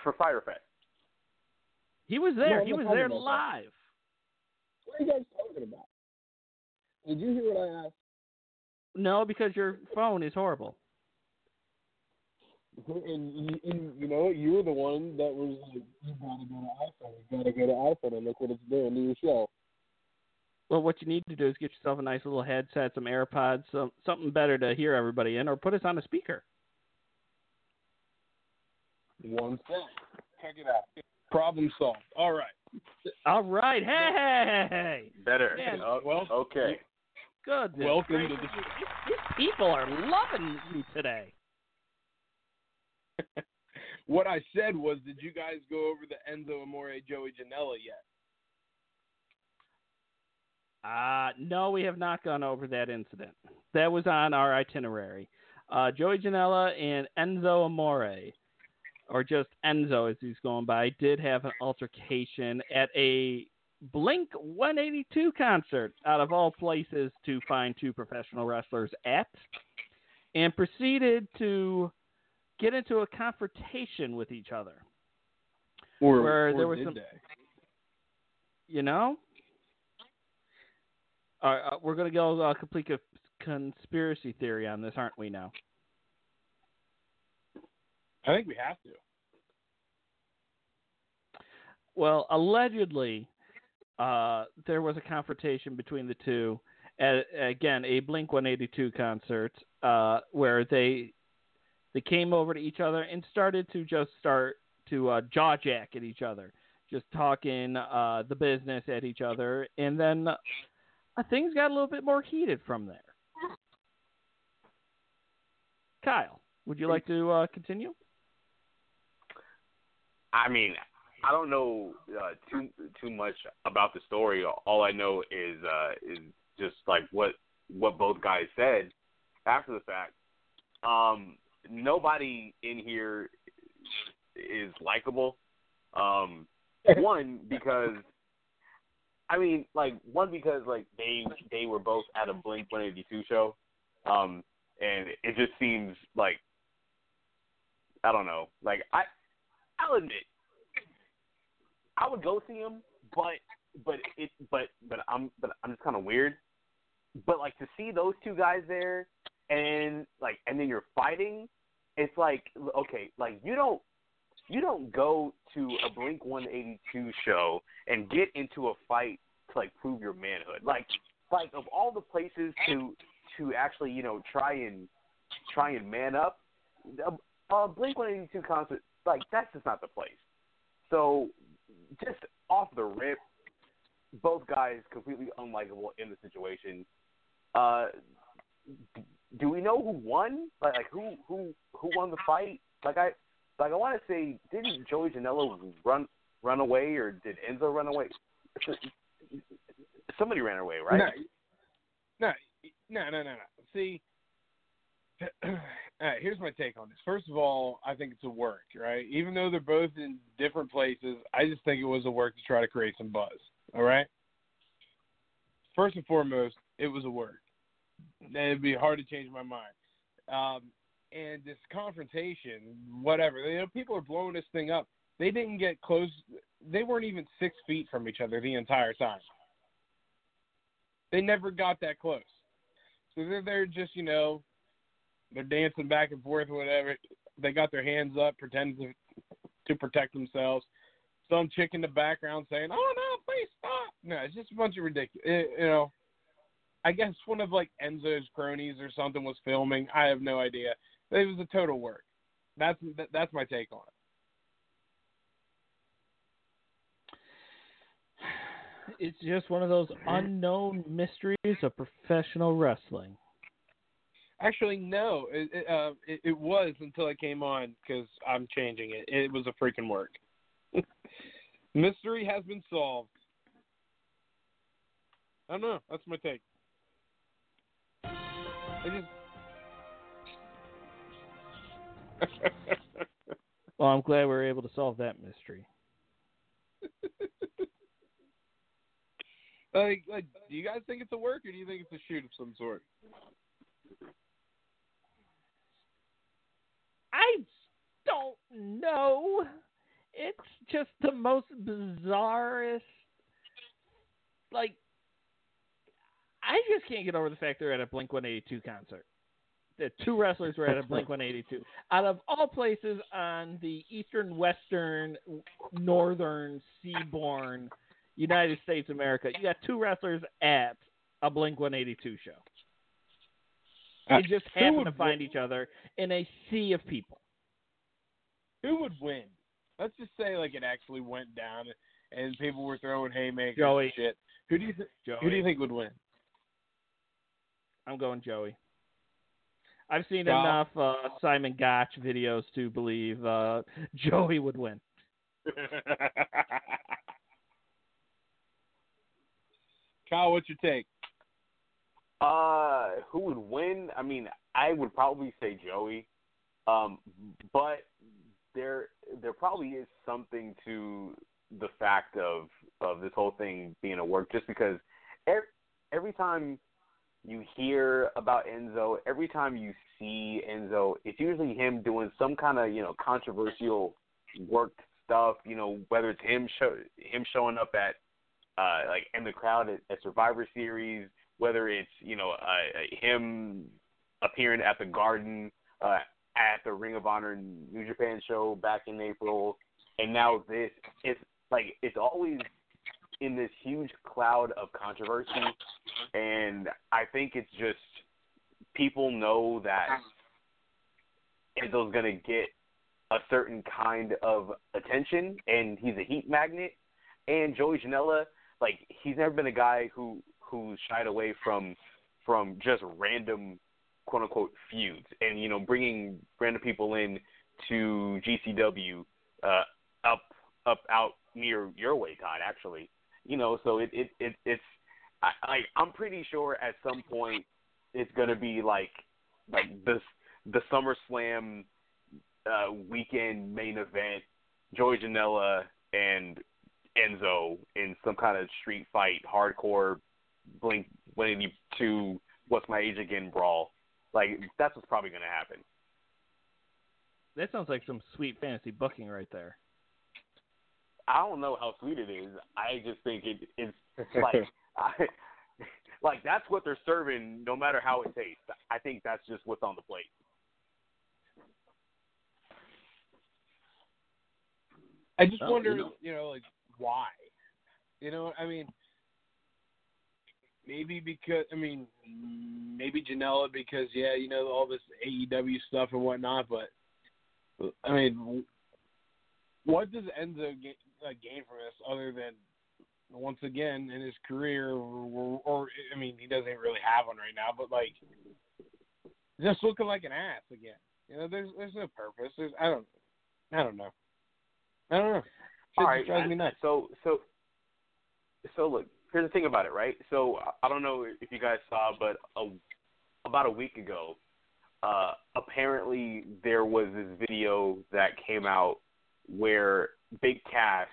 Speaker 6: For Fire Fest.
Speaker 3: He was there.
Speaker 2: I'm
Speaker 3: he was there
Speaker 2: about that.
Speaker 3: live.
Speaker 2: What are you guys talking about? Did you hear what I asked?
Speaker 3: No, because your phone is horrible.
Speaker 2: And you, and you know what? You were the one that was like, "You gotta go to iPhone. You gotta go to iPhone and look what it's doing to your show."
Speaker 3: Well, what you need to do is get yourself a nice little headset, some AirPods, some something better to hear everybody in, or put us on a speaker.
Speaker 2: One thing. Check it out. Problem solved. All right.
Speaker 3: All right, hey,
Speaker 6: Better.
Speaker 3: Man,
Speaker 6: Oh,
Speaker 2: well,
Speaker 6: okay.
Speaker 3: good.
Speaker 2: Welcome to the-
Speaker 3: These, these people are loving you today. <laughs>
Speaker 2: what I said was, did you guys go over the Enzo Amore Joey Janela yet?
Speaker 3: Uh, no, we have not gone over that incident. That was on our itinerary. Uh, Joey Janela and Enzo Amore, or just Enzo as he's going by, did have an altercation at a Blink 182 concert, out of all places to find two professional wrestlers at, and proceeded to get into a confrontation with each other.
Speaker 2: Or,
Speaker 3: Where
Speaker 2: or
Speaker 3: there was some-
Speaker 2: they?
Speaker 3: You know? Uh, uh, we're going to go uh, complete a conspiracy theory on this, aren't we now?
Speaker 2: I think we have to.
Speaker 3: well, allegedly, uh, there was a confrontation between the two at again a Blink 182 concert uh, where they they came over to each other and started to just start to uh, jaw jack at each other, just talking uh, the business at each other, and then uh, things got a little bit more heated from there. Kyle, would you like to uh, continue?
Speaker 6: I mean, I don't know uh, too too much about the story. All I know is uh, is just like what what both guys said after the fact. Um, nobody in here is likable. Um, one because I mean, like one because like they they were both at a Blink One Eighty Two show, um, and it just seems like I don't know. Like I, I'll admit, I would go see him, but but it but but I'm but I'm just kind of weird. But like to see those two guys there, and like and then you're fighting, it's like okay, like you don't you don't go to a Blink 182 show and get into a fight to like prove your manhood. Like like of all the places to to actually you know try and try and man up, a, a Blink 182 concert like that's just not the place. So just off the rip, both guys completely unlikable in the situation. Uh, do we know who won? Like, like who who who won the fight? Like I like I want to say, didn't Joey Janela run run away or did Enzo run away? Somebody ran away, right?
Speaker 2: No, no, no, no, no. See, <clears throat> here's my take on this. First of all, I think it's a work, right? Even though they're both in different places, I just think it was a work to try to create some buzz. All right. First and foremost, it was a work. It'd be hard to change my mind. Um, and this confrontation, whatever, you know, people are blowing this thing up. They didn't get close. They weren't even six feet from each other the entire time. They never got that close. So they're there just, you know, they're dancing back and forth, whatever. They got their hands up, pretending to, to protect themselves. Some chick in the background saying, "Oh no, please stop!" No, it's just a bunch of ridiculous. It, you know, I guess one of like Enzo's cronies or something was filming. I have no idea. It was a total work. That's that's my take on it.
Speaker 3: It's just one of those unknown mysteries of professional wrestling.
Speaker 2: Actually, no. It it, uh, it, it was until I came on because I'm changing it. It was a freaking work. <laughs> Mystery has been solved. I don't know. That's my take. I just. <laughs>
Speaker 3: Well, I'm glad we were able to solve that mystery. <laughs>
Speaker 2: like, like, do you guys think it's a work, or do you think it's a shoot of some sort?
Speaker 3: I don't know. It's just the most bizarrest. Like, I just can't get over the fact they're at a Blink 182 concert. The two wrestlers were at a Blink <laughs> 182. Out of all places on the eastern, western, northern, seaborne United States of America, you got two wrestlers at a Blink 182 show.
Speaker 2: Uh,
Speaker 3: They just happen to find each other in a sea of people.
Speaker 2: Who would win? Let's just say like it actually went down and people were throwing haymakers
Speaker 3: Joey.
Speaker 2: and shit. Who do you th-
Speaker 3: Joey.
Speaker 2: who do you think would win?
Speaker 3: I'm going Joey. I've seen
Speaker 2: Kyle?
Speaker 3: enough uh, Simon Gotch videos to believe uh, <laughs> Joey would win. <laughs>
Speaker 2: Kyle, what's your take?
Speaker 6: Uh, who would win? I mean, I would probably say Joey, um, but there there probably is something to the fact of of this whole thing being a work, just because every, every time you hear about Enzo, every time you see Enzo, it's usually him doing some kind of you know controversial work stuff. You know, whether it's him show him showing up at uh, like in the crowd at, at Survivor Series, whether it's you know uh, him appearing at the Garden, uh, at the Ring of Honor New Japan show back in April, and now this. It's like it's always in this huge cloud of controversy, and I think it's just people know that Enzo's gonna get a certain kind of attention, and he's a heat magnet. And Joey Janela, like he's never been a guy who who shied away from from just random quote unquote feuds, and you know bringing random people in to GCW uh, up up out near your way, Todd. Actually, you know, so it it, it it's I, I I'm pretty sure at some point it's gonna be like like this the SummerSlam uh, weekend main event, Joey Janela and Enzo in some kind of street fight, hardcore, blink winning to what's my age again brawl. Like that's what's probably to happen.
Speaker 3: That sounds like some sweet fantasy booking right there.
Speaker 6: I don't know how sweet it is. I just think it, it's like <laughs> I, like that's what they're serving, no matter how it tastes. I think that's just what's on the plate.
Speaker 2: I just
Speaker 3: Well,
Speaker 2: wonder,
Speaker 3: you know.
Speaker 2: you know, like why? You know, I mean, maybe because I mean, maybe Janela because yeah, you know all this AEW stuff and whatnot. But I mean, what does Enzo get, like, gain from this other than once again in his career, or, or I mean, he doesn't really have one right now, but like just looking like an ass again. You know, there's there's no purpose. There's I don't I don't know. I don't know.
Speaker 6: All
Speaker 2: drives me nuts.
Speaker 6: so so so look. Here's the thing about it, right? So I don't know if you guys saw, but a, about a week ago, uh, apparently there was this video that came out where Big Cass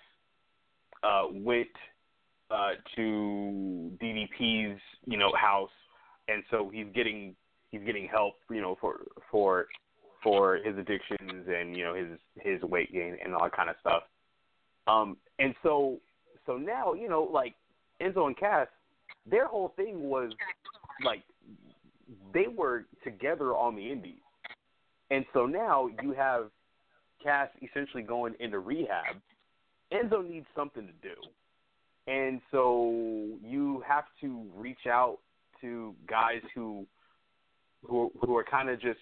Speaker 6: uh, went uh, to DDP's you know house, and so he's getting he's getting help you know for for for his addictions and you know his his weight gain and all that kind of stuff. Um, and so so now you know like Enzo and Cass, their whole thing was like they were together on the Indies, and so now you have Cass essentially going into rehab. Enzo needs something to do, and so you have to reach out to guys who who who are kind of just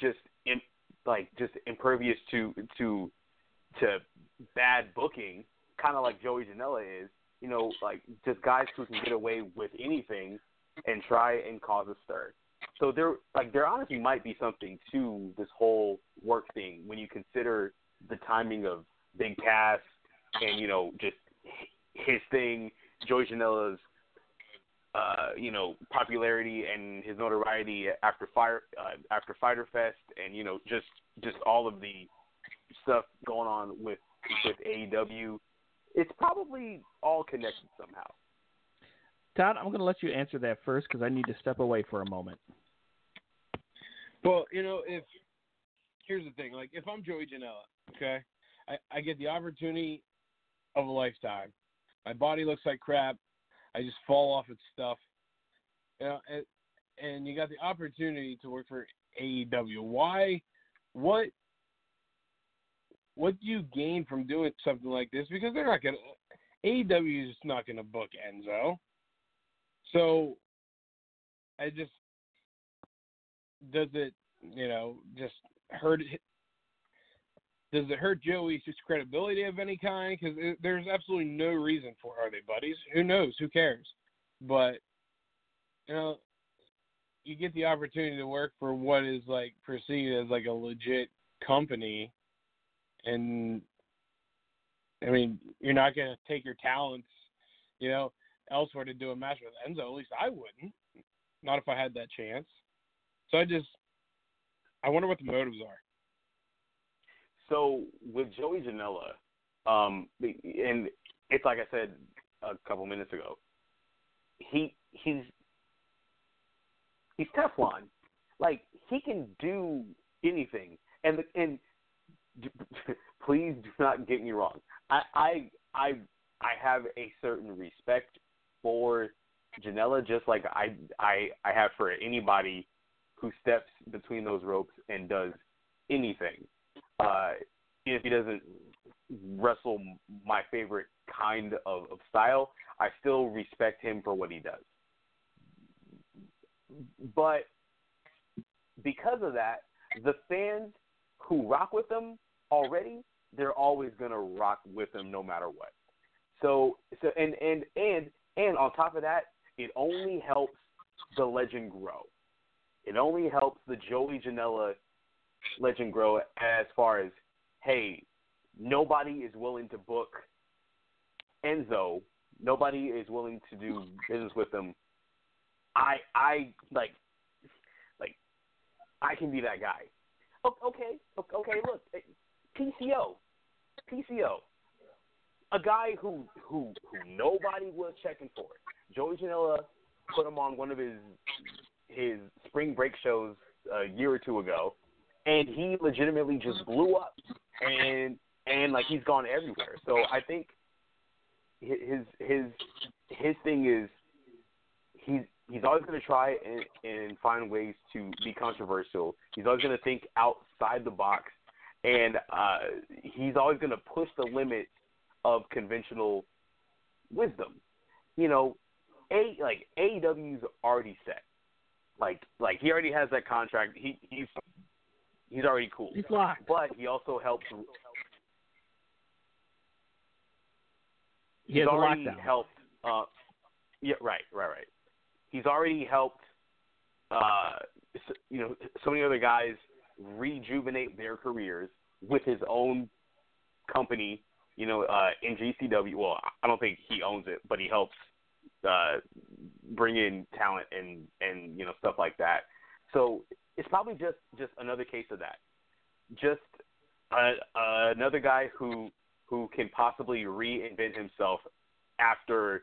Speaker 6: just in, like just impervious to to to bad booking, kind of like Joey Janela is. You know, like just guys who can get away with anything and try and cause a stir. So there, like there honestly might be something to this whole work thing when you consider the timing of Big Cass and you know just his thing, Joey Janela's uh, you know, popularity and his notoriety after fire uh, after Fyter Fest, and you know, just just all of the stuff going on with with AEW. It's probably all connected somehow.
Speaker 3: Todd, I'm going to let you answer that first because I need to step away for a moment.
Speaker 2: Well, you know, if here's the thing, like if I'm Joey Janela, okay, I, I get the opportunity of a lifetime. My body looks like crap. I just fall off its stuff. You know, and, and you got the opportunity to work for AEW. Why? What? What do you gain from doing something like this? Because they're not gonna. AEW is not gonna book Enzo. So, I just does it, you know, just hurt? Does it hurt Joey's credibility of any kind? Because there's absolutely no reason for. Are they buddies? Who knows? Who cares? But you know, you get the opportunity to work for what is like perceived as like a legit company, and I mean, you're not gonna take your talents, you know, elsewhere to do a match with Enzo. At least I wouldn't. Not if I had that chance. So I just, I wonder what the motives are.
Speaker 6: So with Joey Janela, um, and it's like I said a couple minutes ago, he he's he's Teflon. Like he can do anything, and the, and <laughs> please do not get me wrong. I I I I have a certain respect for Janela, just like I I I have for anybody who steps between those ropes and does anything. Uh, if he doesn't wrestle my favorite kind of, of style, I still respect him for what he does. But because of that, the fans who rock with him already, they're always gonna rock with him no matter what. So so and and and and on top of that, it only helps the legend grow. It only helps the Joey Janela legend grow as far as hey, nobody is willing to book Enzo. Nobody is willing to do business with him. I I like like I can be that guy. Okay, okay, look, eh, PCO, PCO, a guy who who who nobody was checking for. Joey Janela put him on one of his his spring break shows a year or two ago, and he legitimately just blew up, and and like he's gone everywhere. So I think his his his thing is he's he's always going to try and, and find ways to be controversial. He's always going to think outside the box, and uh, he's always going to push the limits of conventional wisdom. You know, a like AEW's already set. Like like he already has that contract. He he's he's already cool.
Speaker 3: He's locked.
Speaker 6: But he also helps.
Speaker 3: He
Speaker 6: he's already helped. Uh, yeah, right, right, right. He's already helped. Uh, you know, so many other guys rejuvenate their careers with his own company. You know, uh, in GCW. Well, I don't think he owns it, but he helps uh, bring in talent and and you know stuff like that. So it's probably just just another case of that. Just uh, uh, another guy who who can possibly reinvent himself after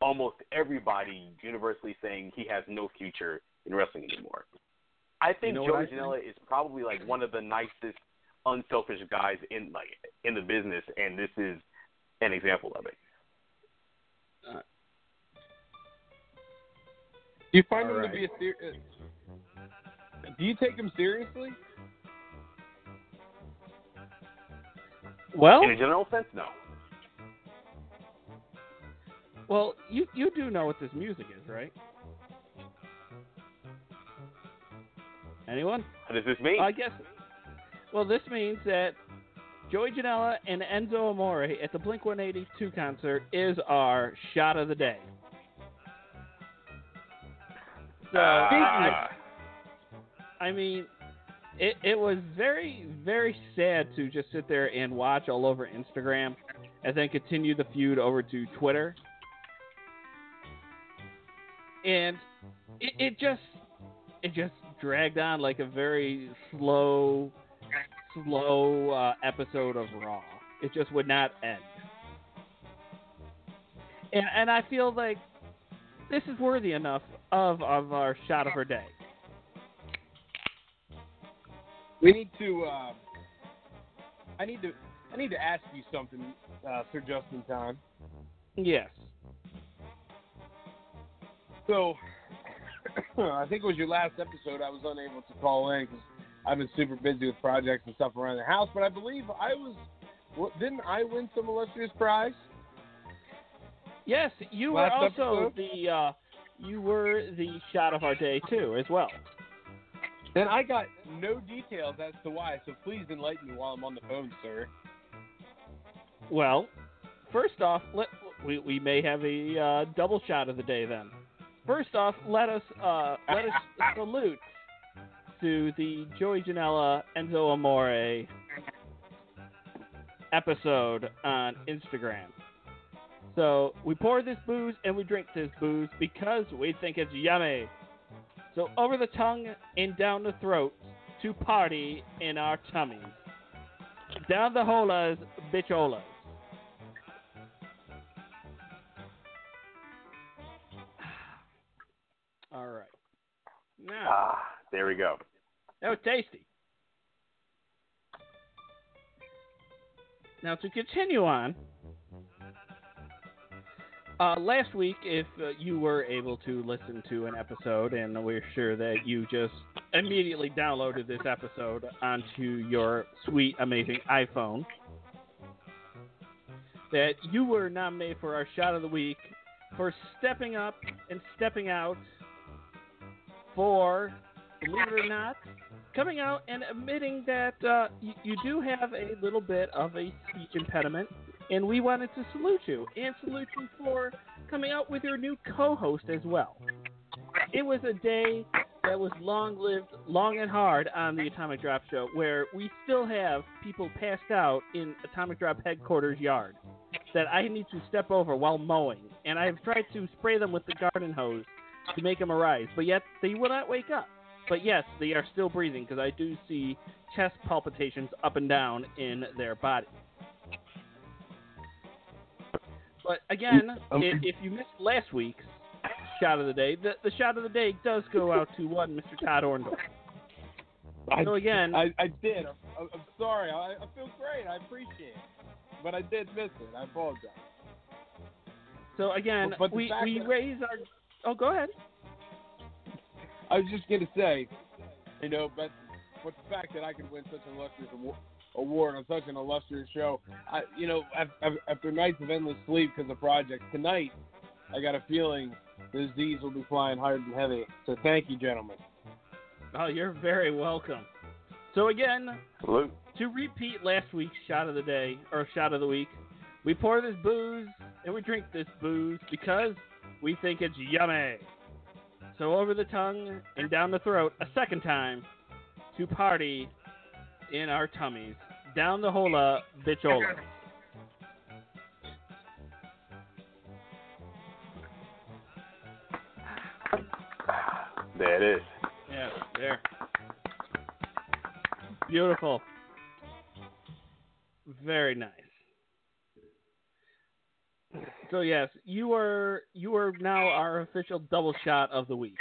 Speaker 6: almost everybody universally saying he has no future in wrestling anymore. I think
Speaker 3: You know
Speaker 6: Joey Janela is probably like one of the nicest, unselfish guys in like in the business, and this is an example of it.
Speaker 2: Do you find
Speaker 3: All
Speaker 2: him
Speaker 3: right.
Speaker 2: to be a ser- uh, Do you take him seriously?
Speaker 3: Well,
Speaker 6: In a general sense, no.
Speaker 3: well, you you do know what this music is, right? Anyone?
Speaker 6: What does this mean?
Speaker 3: I guess. Well, this means that Joey Janela and Enzo Amore at the Blink 182 concert is our shot of the day. So, ah. I, I mean, it, it was very, very sad to just sit there and watch all over Instagram and then continue the feud over to Twitter. And it, it just it just dragged on like a very slow slow uh, episode of Raw. It just would not end. And and I feel like this is worthy enough of of our shot of our day.
Speaker 2: We need to. Uh, I need to. I need to ask you something, uh, Sir Justin Time.
Speaker 3: Yes.
Speaker 2: So, <coughs> I think it was your last episode. I was unable to call in because I've been super busy with projects and stuff around the house. But I believe I was. What, didn't I win some illustrious prize?
Speaker 3: Yes, you were
Speaker 2: Last
Speaker 3: also
Speaker 2: episode?
Speaker 3: the uh, you were the shot of our day too, as well.
Speaker 2: And I got no details as to why. So please enlighten me while I'm on the phone, sir.
Speaker 3: Well, first off, let we we may have a uh, double shot of the day then. First off, let us uh, let us <laughs> salute to the Joey Janela Enzo Amore episode on Instagram. So we pour this booze and we drink this booze because we think it's yummy. So over the tongue and down the throat to party in our tummies. Down the holas, bitcholas. <sighs> All right. Now,
Speaker 6: Ah, there we go.
Speaker 3: That was tasty. Now to continue on. Uh, last week, if uh, you were able to listen to an episode, and we're sure that you just immediately downloaded this episode onto your sweet, amazing iPhone, that you were nominated for our shot of the week for stepping up and stepping out for, believe it or not, coming out and admitting that uh, you, you do have a little bit of a speech impediment, and we wanted to salute you and salute you for coming out with your new co-host as well. It was a day that was long lived, long and hard on the Atomic Drop Show, where we still have people passed out in Atomic Drop headquarters yard that I need to step over while mowing, and I have tried to spray them with the garden hose to make them arise, but yet they will not wake up. But yes, they are still breathing because I do see chest palpitations up and down in their body. But again,
Speaker 2: Um,
Speaker 3: if, if you missed last week's shot of the day, the, the shot of the day does go out to one Mr. Todd Orndorff.
Speaker 2: I,
Speaker 3: So again-
Speaker 2: I, I did. I'm, I'm sorry. I, I feel great. I appreciate it, but I did miss it. I apologize.
Speaker 3: So again,
Speaker 2: But- but
Speaker 3: we we raise our. Oh, go ahead.
Speaker 2: I was just gonna say, you know, but but the fact that I could win such an illustrious award on such an illustrious show, I, you know, after, after nights of endless sleep because of projects, tonight I got a feeling the Z's will be flying hard and heavy. So thank you, gentlemen.
Speaker 3: Oh, you're very welcome. So again,
Speaker 6: Salute.
Speaker 3: to repeat last week's shot of the day or shot of the week, we pour this booze and we drink this booze because we think it's yummy. So over the tongue and down the throat a second time to party in our tummies. Down the hola, uh, bitchola.
Speaker 6: There it is.
Speaker 3: Yeah, there. Beautiful. Very nice. So yes, you are you are now our official double shot of the week.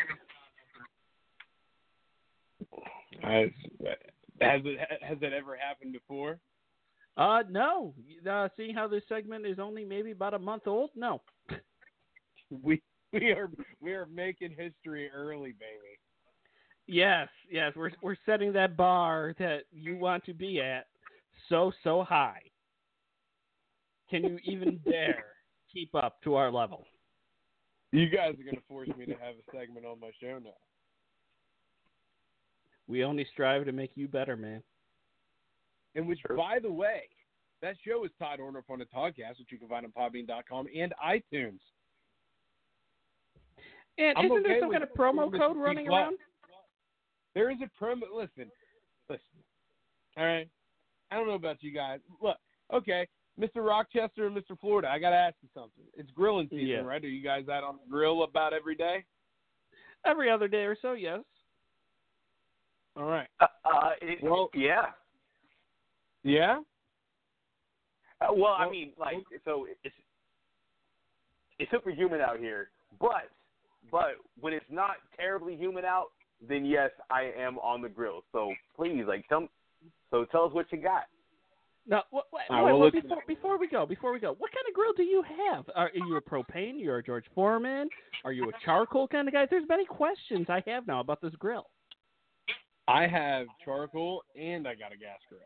Speaker 2: Has, has it has that ever happened before?
Speaker 3: Uh no. Uh seeing how this segment is only maybe about a month old? No. <laughs>
Speaker 2: We we are we are making history early, baby.
Speaker 3: Yes, yes, we're we're setting that bar that you want to be at so so high. Can you even <laughs> dare keep up to our level?
Speaker 2: You guys are gonna force me to have a segment on my show now.
Speaker 3: We only strive to make you better, man.
Speaker 2: And which, by the way, that show is Todd Orndorff on the podcast, which you can find on Podbean.com and iTunes.
Speaker 3: And
Speaker 2: I'm
Speaker 3: isn't there some kind of promo code running
Speaker 2: Clark.
Speaker 3: around?
Speaker 2: There is a promo. Listen, listen. All right. I don't know about you guys. Look, okay, Mr. Rochester and Mr. Florida. I gotta ask you something. It's grilling season,
Speaker 3: Yeah.
Speaker 2: right? Are you guys out on the grill about every day?
Speaker 3: Every other day or so, yes.
Speaker 2: All right.
Speaker 6: Uh, uh, it,
Speaker 2: Well-
Speaker 6: yeah.
Speaker 2: Yeah.
Speaker 6: Uh, well, I mean, like, so it's it's super humid out here, but but when it's not terribly humid out, then yes, I am on the grill. So please, like, tell so tell us what you got.
Speaker 3: Now, what, what,
Speaker 2: All right,
Speaker 3: wait,
Speaker 2: well,
Speaker 3: wait, before, before we go, before we go, what kind of grill do you have? Are, are you a propane? You're a George Foreman? Are you a charcoal kind of guy? There's many questions I have now about this grill.
Speaker 2: I have charcoal and I got a gas grill.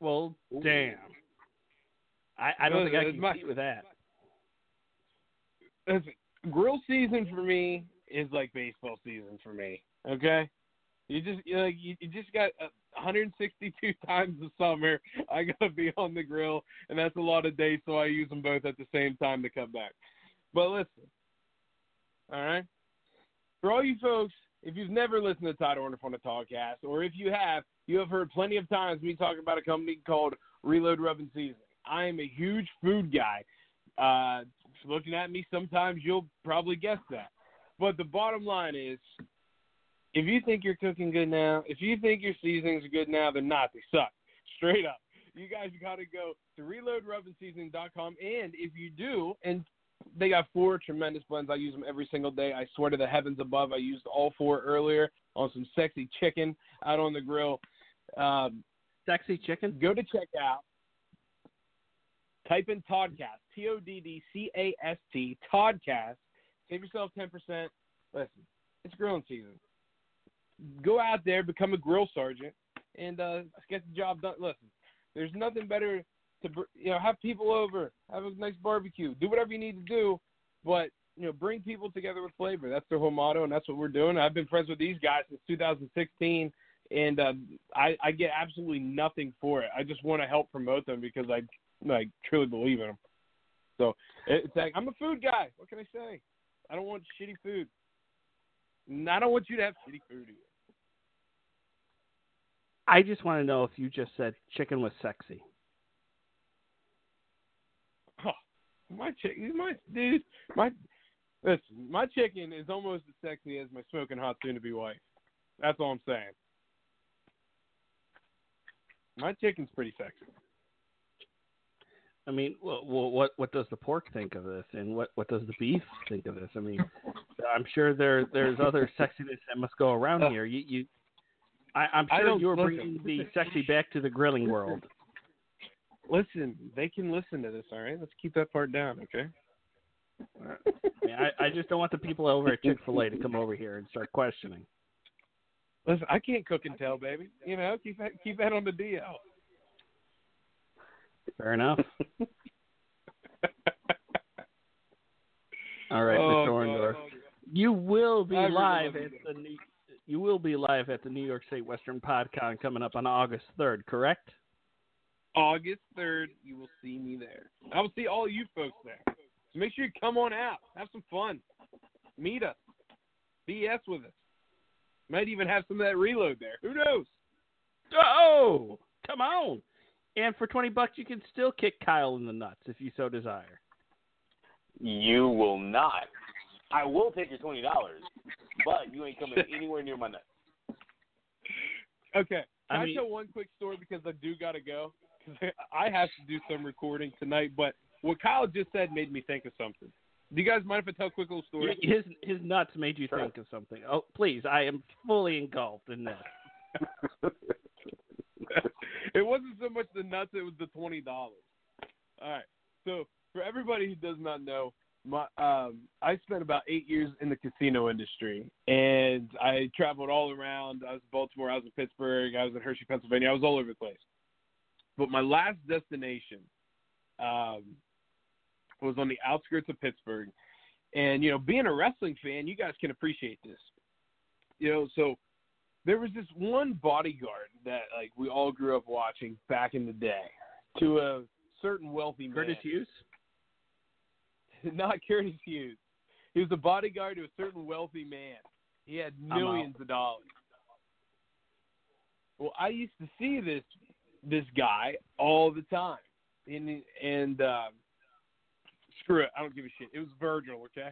Speaker 3: Well,
Speaker 2: Ooh.
Speaker 3: damn. I, I don't think I
Speaker 2: It's
Speaker 3: can
Speaker 2: my-
Speaker 3: with that.
Speaker 2: Listen, grill season for me is like baseball season for me. Okay, you just you like you, you just got uh, 162 <laughs> times the summer. I gotta be on the grill, and that's a lot of days, so I use them both at the same time to come back. But listen, all right, for all you folks, if you've never listened to Todd Orndorff on the Talkcast, or if you have, you have heard plenty of times me talk about a company called Reload Rub and Seasoning. I am a huge food guy. Uh, looking at me, sometimes you'll probably guess that. But the bottom line is, if you think you're cooking good now, if you think your seasonings are good now, they're not. They suck. <laughs> Straight up. You guys got to go to reloadrubandseasoning.com. And if you do, and they got four tremendous blends. I use them every single day. I swear to the heavens above, I used all four earlier on some sexy chicken out on the grill. Um,
Speaker 3: Sexy chicken?
Speaker 2: go to check out. Type in Toddcast, T O D D C A S T, Toddcast. Save yourself 10%. Listen, it's grilling season. Go out there, become a grill sergeant, and uh, get the job done. Listen, there's nothing better to you know have people over, have a nice barbecue, do whatever you need to do, but you know bring people together with flavor. That's their whole motto, and that's what we're doing. I've been friends with these guys since 2016, and uh, I, I get absolutely nothing for it. I just want to help promote them because I like truly believe in them. So it's like I'm a food guy. What can I say? I don't want shitty food. And I don't want you to have shitty food either.
Speaker 3: I just want to know if you just said chicken was sexy.
Speaker 2: Oh, my chicken, my dude, my listen, my chicken is almost as sexy as my smoking hot soon-to-be wife. That's all I'm saying. My chicken's pretty sexy.
Speaker 3: I mean, wh- wh- what what does the pork think of this, and what what does the beef think of this? I mean, I'm sure there there's other sexiness that must go around uh, here. You you, I, I'm sure you're bringing the sexy back to the grilling world.
Speaker 2: Listen, they can listen to this, all right? Let's keep that part down, okay?
Speaker 3: I, mean, I, I just don't want the people over at Chick Fil A to come over here and start questioning.
Speaker 2: Listen, I can't cook and tell, baby. You know, keep that keep that on the DL.
Speaker 3: Fair enough. <laughs> All right,
Speaker 2: Oh,
Speaker 3: Mr. Orndorff. You will be live at the you will be live at the New York State Western PodCon coming up on August third, correct?
Speaker 2: August third, you will see me there. I will see all you folks there. So make sure you come on out, have some fun, meet us, BS with us. Might even have some of that reload there. Who knows?
Speaker 3: Oh, come on! And for twenty bucks, you can still kick Kyle in the nuts if you so desire.
Speaker 6: You will not. I will take your twenty dollars, but you ain't coming <laughs> anywhere near my nuts.
Speaker 2: Okay.
Speaker 3: I
Speaker 2: Can I,
Speaker 3: mean-
Speaker 2: tell one quick story because I do gotta go? Because I have to do some recording tonight. But what Kyle just said made me think of something. Do you guys mind if I tell a quick little story?
Speaker 3: His his nuts made you
Speaker 6: Sure.
Speaker 3: think of something. Oh, please! I am fully engulfed in this. <laughs>
Speaker 2: it wasn't so much the nuts; it was the twenty dollars. All right. So for everybody who does not know, my um, I spent about eight years in the casino industry, and I traveled all around. I was in Baltimore, I was in Pittsburgh, I was in Hershey, Pennsylvania. I was all over the place. But my last destination um, was on the outskirts of Pittsburgh, and you know, being a wrestling fan, you guys can appreciate this. You know, so there was this one bodyguard that like we all grew up watching back in the day to a certain wealthy man.
Speaker 3: Curtis Hughes. <laughs>
Speaker 2: Not Curtis Hughes. He was a bodyguard to a certain wealthy man. He had millions of dollars. Well, I used to see this this guy all the time, and and um, screw it, I don't give a shit. It was Virgil, okay.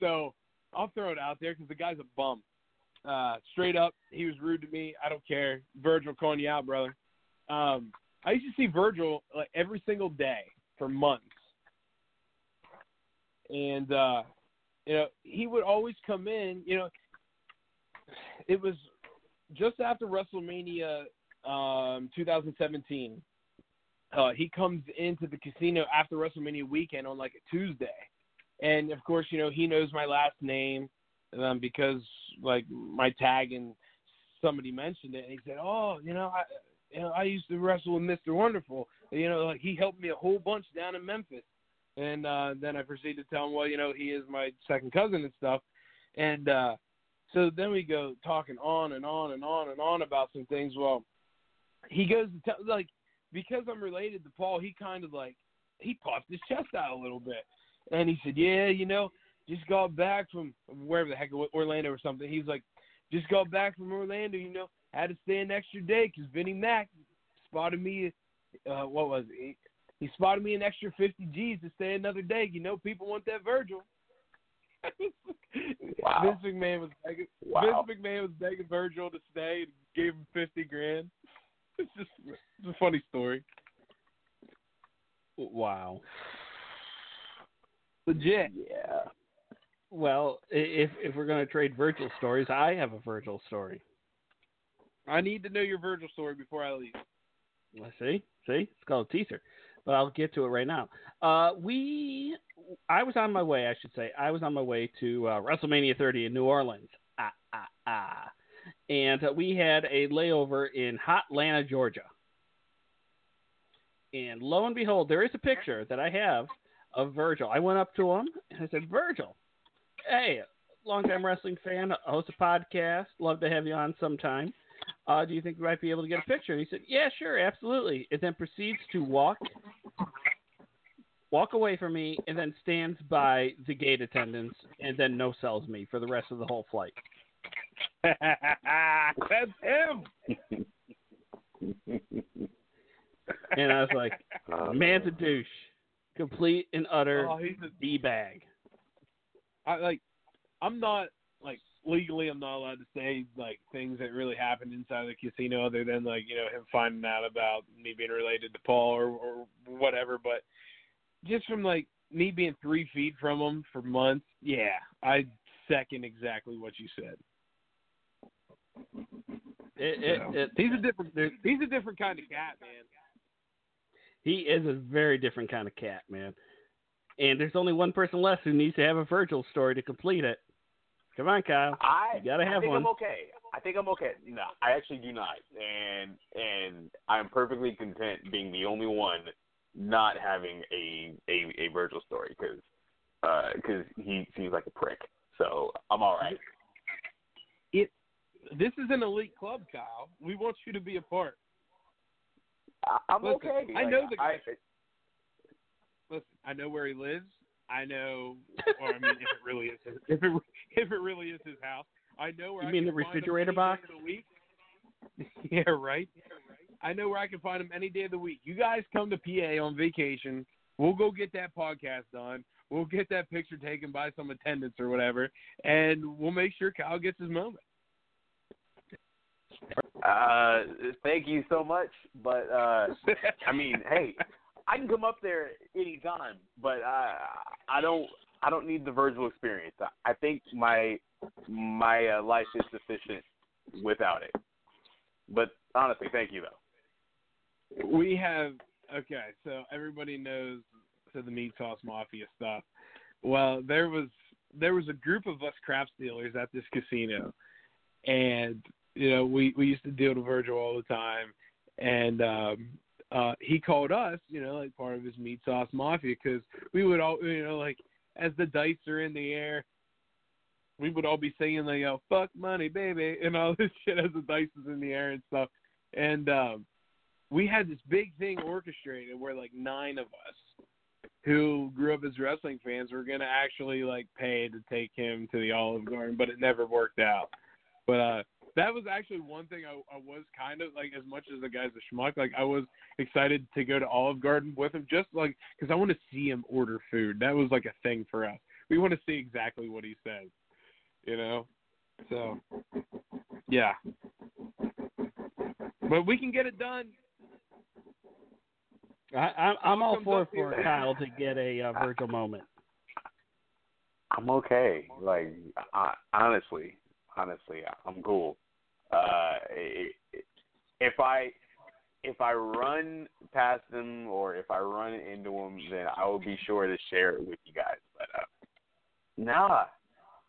Speaker 2: So I'll throw it out there because the guy's a bum. Uh, straight up, he was rude to me. I don't care. Virgil calling you out, brother. Um, I used to see Virgil like every single day for months, and uh, you know he would always come in. You know, it was just after WrestleMania um, 2017. Uh, he comes into the casino after WrestleMania weekend on like a Tuesday, and of course, you know he knows my last name um, because like my tag and somebody mentioned it, and he said, "Oh, you know, I, you know, I used to wrestle with Mr. Wonderful. You know, like he helped me a whole bunch down in Memphis." And uh, then I proceed to tell him, "Well, you know, he is my second cousin and stuff." And uh, so then we go talking on and on and on and on about some things. Well, he goes to tell like because I'm related to Paul, he kind of like he puffed his chest out a little bit, and he said, "Yeah, you know, just got back from wherever the heck Orlando or something." He's like, "Just got back from Orlando, you know, had to stay an extra day because Vinnie Mac spotted me. Uh, what was it? He, he spotted me an extra 50 G's to stay another day. You know, people want that Virgil." <laughs>
Speaker 6: Wow.
Speaker 2: Vince McMahon was begging,
Speaker 6: Wow.
Speaker 2: Vince McMahon was begging Virgil to stay and gave him 50 grand. <laughs> It's just it's a funny story.
Speaker 3: Wow.
Speaker 2: Legit.
Speaker 6: Yeah.
Speaker 3: Well, if if we're going to trade Virgil stories, I have a Virgil story.
Speaker 2: I need to know your Virgil story before I leave.
Speaker 3: Let's see, see, it's called a teaser, but I'll get to it right now. Uh, we, I was on my way, I should say, I was on my way to uh, WrestleMania 30 in New Orleans. Ah, ah, ah. And uh, we had a layover in Hotlanta, Georgia. And lo and behold, there is a picture that I have of Virgil. I went up to him and I said, Virgil, hey, longtime wrestling fan, host a podcast, love to have you on sometime. Uh, do you think we might be able to get a picture? And he said, Yeah, sure, absolutely. And then proceeds to walk walk away from me and then stands by the gate attendants and then no sells me for the rest of the whole flight. <laughs>
Speaker 2: That's him. <laughs>
Speaker 3: And I was like,
Speaker 6: Uh,
Speaker 3: man's a douche. Complete and utter
Speaker 2: Oh, he's a
Speaker 3: D bag.
Speaker 2: I like I'm not like legally I'm not allowed to say like things that really happened inside the casino other than like, you know, him finding out about me being related to Paul or, or whatever, but just from like me being three feet from him for months, yeah, I second exactly what you said.
Speaker 3: It, it,
Speaker 2: So,
Speaker 3: it,
Speaker 2: he's a different he's a different kind of cat, man.
Speaker 3: he is a very different kind of cat, man. And there's only one person left who needs to have a Virgil story to complete it. Come on, Kyle.
Speaker 6: I
Speaker 3: You gotta have
Speaker 6: I
Speaker 3: have
Speaker 6: think
Speaker 3: one.
Speaker 6: I'm okay. I think I'm okay. No, I actually do not, and and I'm perfectly content being the only one not having a a, a Virgil story because because uh, he seems like a prick. So I'm all right.
Speaker 2: It this is an elite club, Kyle. We want you to be a part.
Speaker 6: I, I'm
Speaker 2: Listen,
Speaker 6: okay.
Speaker 2: I
Speaker 6: Like,
Speaker 2: know the
Speaker 6: I,
Speaker 2: guy. Listen, I know where he lives. I know, or I mean, if it really is, his, if it if it really is his house, I know where.
Speaker 3: You
Speaker 2: I
Speaker 3: mean
Speaker 2: can
Speaker 3: the refrigerator box?
Speaker 2: The week. <laughs> yeah, right. I know where I can find him any day of the week. You guys come to PA on vacation. We'll go get that podcast done. We'll get that picture taken by some attendants or whatever, and we'll make sure Kyle gets his moment.
Speaker 6: Uh, thank you so much, but uh, I mean, hey, <laughs> I can come up there any time, but I I don't I don't need the Virgil experience. I, I think my my uh, life is sufficient without it. But honestly, thank you though.
Speaker 2: we have okay, so everybody knows to the meat sauce mafia stuff. Well, there was there was a group of us craps dealers at this casino, and you know we we used to deal to Virgil all the time, and um, uh, he called us, you know, like part of his meat sauce mafia because we would all, you know, like as the dice are in the air. We would all be singing like, "Yo, fuck money, baby," <laughs> and all this shit as the dice is in the air and stuff. And um, we had this big thing orchestrated where like nine of us who grew up as wrestling fans were gonna actually like pay to take him to the Olive Garden, but it never worked out. But uh that was actually one thing I, I was kind of like as much as the guy's a schmuck, like I was excited to go to Olive Garden with him just like because I want to see him order food. That was like a thing for us. We want to see exactly what he says, you know. So yeah, but we can get it done.
Speaker 3: I, I, I'm all
Speaker 2: comes
Speaker 3: for
Speaker 2: here.
Speaker 3: for Kyle to get a uh, Virgil moment.
Speaker 6: I'm okay. Like I, honestly, honestly, I'm cool. Uh, if I if I run past them or if I run into them, then I will be sure to share it with you guys. But uh, nah,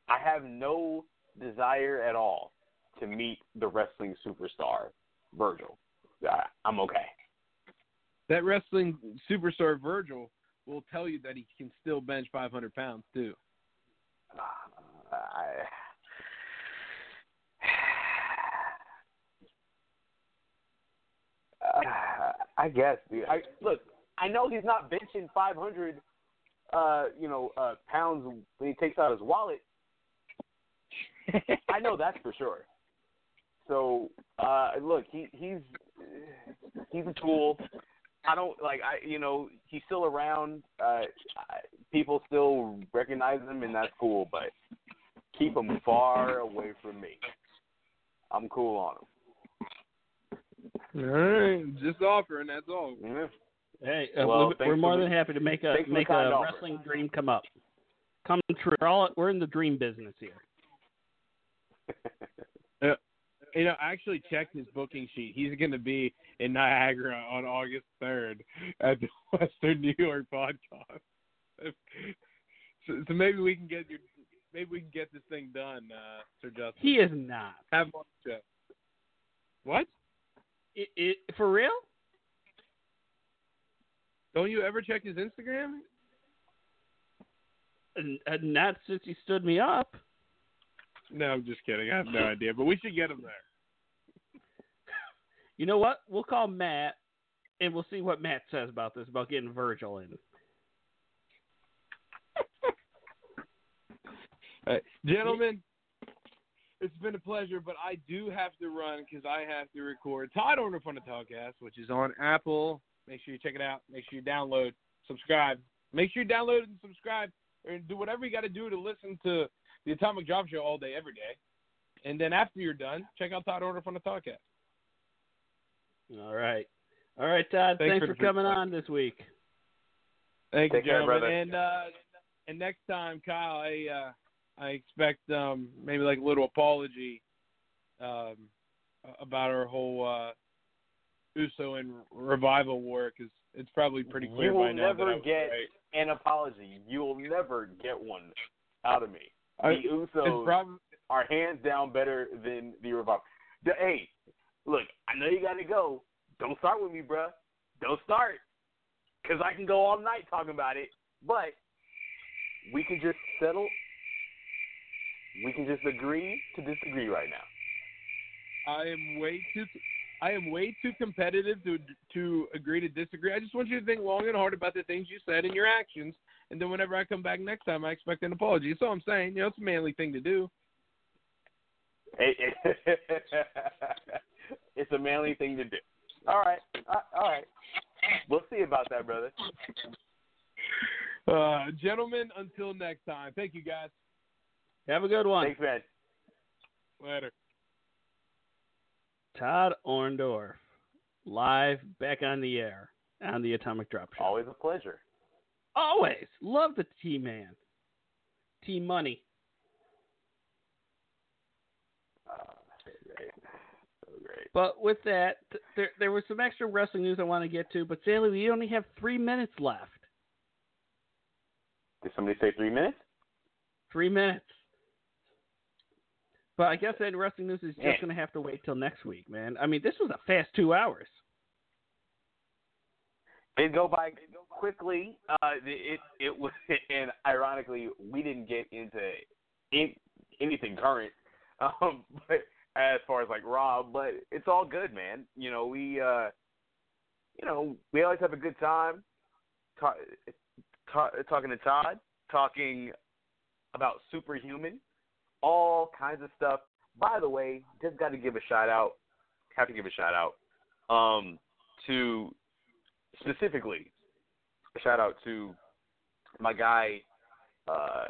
Speaker 6: I have no desire at all to meet the wrestling superstar Virgil. I, I'm okay.
Speaker 2: That wrestling superstar Virgil will tell you that he can still bench 500 pounds too.
Speaker 6: Uh, I, Uh, <sighs> I guess, dude. I look. I know he's not benching 500, uh, you know, uh, pounds when he takes out his wallet. I know that's for sure. So, uh, look, he he's he's a tool. I don't like I you know he's still around. Uh, people still recognize him, and that's cool. But keep him far away from me. I'm cool on him.
Speaker 2: All right, just offering. That's all.
Speaker 6: Yeah.
Speaker 3: Hey, uh,
Speaker 6: Well,
Speaker 3: we're, we're more
Speaker 6: for the-
Speaker 3: than happy to make a
Speaker 6: thanks for the
Speaker 3: make a
Speaker 6: kind offer.
Speaker 3: wrestling dream come up, come true. We're all we're in the dream business here. <laughs>
Speaker 2: You know, I actually checked his booking sheet. He's going to be in Niagara on August 3rd at the <laughs> Western New York podcast. <laughs> So, so maybe we can get your, maybe we can get this thing done, uh, Sir Justin.
Speaker 3: He is not.
Speaker 2: Have him on show. What?
Speaker 3: It, it, for real?
Speaker 2: Don't you ever check his Instagram?
Speaker 3: And, and not since he stood me up.
Speaker 2: No, I'm just kidding. I have no idea, but we should get him there.
Speaker 3: You know what? We'll call Matt, and we'll see what Matt says about this about getting Virgil in.
Speaker 2: All right. Gentlemen, it's been a pleasure, but I do have to run because I have to record Todd Orndorff on the Talkcast, which is on Apple. Make sure you check it out. Make sure you download, subscribe. Make sure you download and subscribe, and do whatever you got to do to listen to the Atomic Drop Show all day, every day. And then after you're done, check out Todd Orndorff on the Talkcast.
Speaker 3: All right. All right, Todd.
Speaker 2: Thanks
Speaker 3: Thanks,
Speaker 2: for
Speaker 3: for, coming
Speaker 2: feedback.
Speaker 3: on this week.
Speaker 2: Thank
Speaker 6: Take
Speaker 2: you,
Speaker 6: care,
Speaker 2: gentlemen.
Speaker 6: brother.
Speaker 2: And uh, and next time, Kyle, I uh, I expect um, maybe like a little apology um, about our whole uh, Uso and revival war because it's probably pretty clear
Speaker 6: You will
Speaker 2: by now that
Speaker 6: never
Speaker 2: I was
Speaker 6: get-
Speaker 2: right.
Speaker 6: An apology. You will never get one out of me.
Speaker 2: I-
Speaker 6: the
Speaker 2: it's
Speaker 6: Usos
Speaker 2: probably
Speaker 6: are hands down better than the Revival. The- Hey, look, I know you got to go. Don't start with me, bruh. Don't start. Because I can go all night talking about it. But we can just settle. We can just agree to disagree right now.
Speaker 2: I am way too I am way too competitive to to agree to disagree. I just want you to think long and hard about the things you said and your actions, and then whenever I come back next time, I expect an apology. That's all I'm saying. You know, it's a manly thing to do.
Speaker 6: It- it- <laughs> it's a manly thing to do. All right. All right. We'll see about that, brother.
Speaker 2: Uh, gentlemen, until next time. Thank you, guys.
Speaker 3: Have a good one.
Speaker 6: Thanks, man.
Speaker 2: Later.
Speaker 3: Todd Orndorff, live back on the air on the Atomic Drop Show.
Speaker 6: Always a pleasure.
Speaker 3: Always love the T Man, T Money.
Speaker 6: Ah, great. So great.
Speaker 3: But with that, th- there there was some extra wrestling news I want to get to, but sadly we only have three minutes left.
Speaker 6: Did somebody say three minutes?
Speaker 3: Three minutes. But I guess that wrestling news is just going to have to wait till next week, man. I mean, this was a fast two hours.
Speaker 6: It go by quickly. Uh, it it was, <laughs> and ironically, we didn't get into in, anything current. <laughs> Um, but as far as like Rob, but it's all good, man. You know, we uh, you know, we always have a good time. Talk, talk, talking to Todd, talking about superhuman, all kinds of stuff. By the way, just got to give a shout out. Have to give a shout out um, to specifically shout out to my guy uh,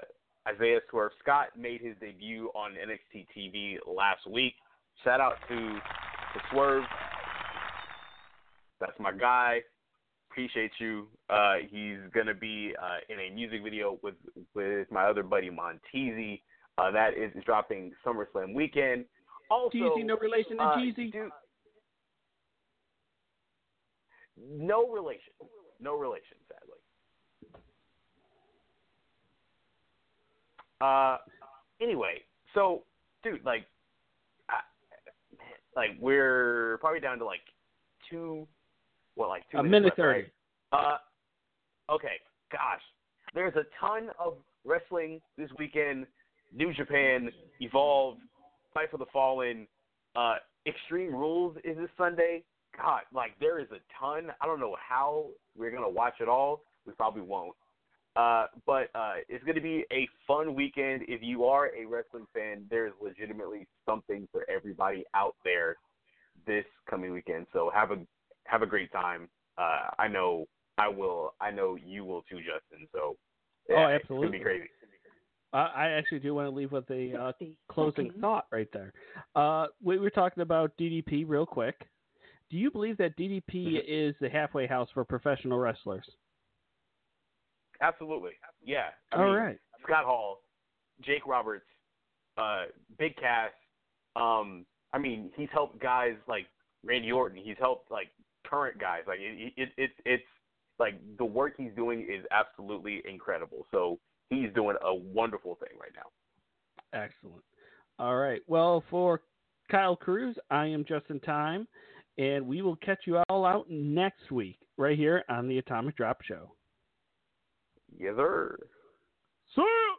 Speaker 6: Isaiah Swerve Scott made his debut on NXT TV last week. Shout out to, to Swerve. That's my guy. Appreciate you. Uh, he's gonna be uh, in a music video with with my other buddy Montezi. Uh, that is dropping SummerSlam weekend. Also,
Speaker 3: Jeezy, no relation to
Speaker 6: uh,
Speaker 3: Jeezy.
Speaker 6: dude- no relation. No relation, sadly. Uh, anyway, so, dude, like, I, like we're probably down to like two, what, like two
Speaker 3: a
Speaker 6: minutes
Speaker 3: minute
Speaker 6: left, right?
Speaker 3: thirty.
Speaker 6: Uh, okay, gosh, there's a ton of wrestling this weekend. New Japan, Evolve, Fight for the Fallen, uh, Extreme Rules is this Sunday. God, like there is a ton. I don't know how we're gonna watch it all. We probably won't. Uh, but uh, it's going to be a fun weekend. If you are a wrestling fan, there's legitimately something for everybody out there this coming weekend. So have a have a great time. Uh, I know I will. I know you will too, Justin. So
Speaker 3: Oh,
Speaker 6: yeah, It's
Speaker 3: absolutely.
Speaker 6: gonna be crazy.
Speaker 3: I I actually do want to leave with a uh, closing thought right there. Uh, we were talking about DDP real quick. Do you believe that DDP is the halfway house for professional wrestlers?
Speaker 6: Absolutely. Yeah. I
Speaker 3: All
Speaker 6: mean,
Speaker 3: right.
Speaker 6: Scott Hall, Jake Roberts, uh, Big Cass. Um, I mean, he's helped guys like Randy Orton. He's helped like current guys. Like it, it, it it's like the work he's doing is absolutely incredible. So he's doing a wonderful thing right now.
Speaker 3: Excellent. All right. Well, for Kyle Cruz, I am Justin Time, And we will catch you all out next week right here on the Atomic Drop Show.
Speaker 6: Yes, sir.
Speaker 3: See ya!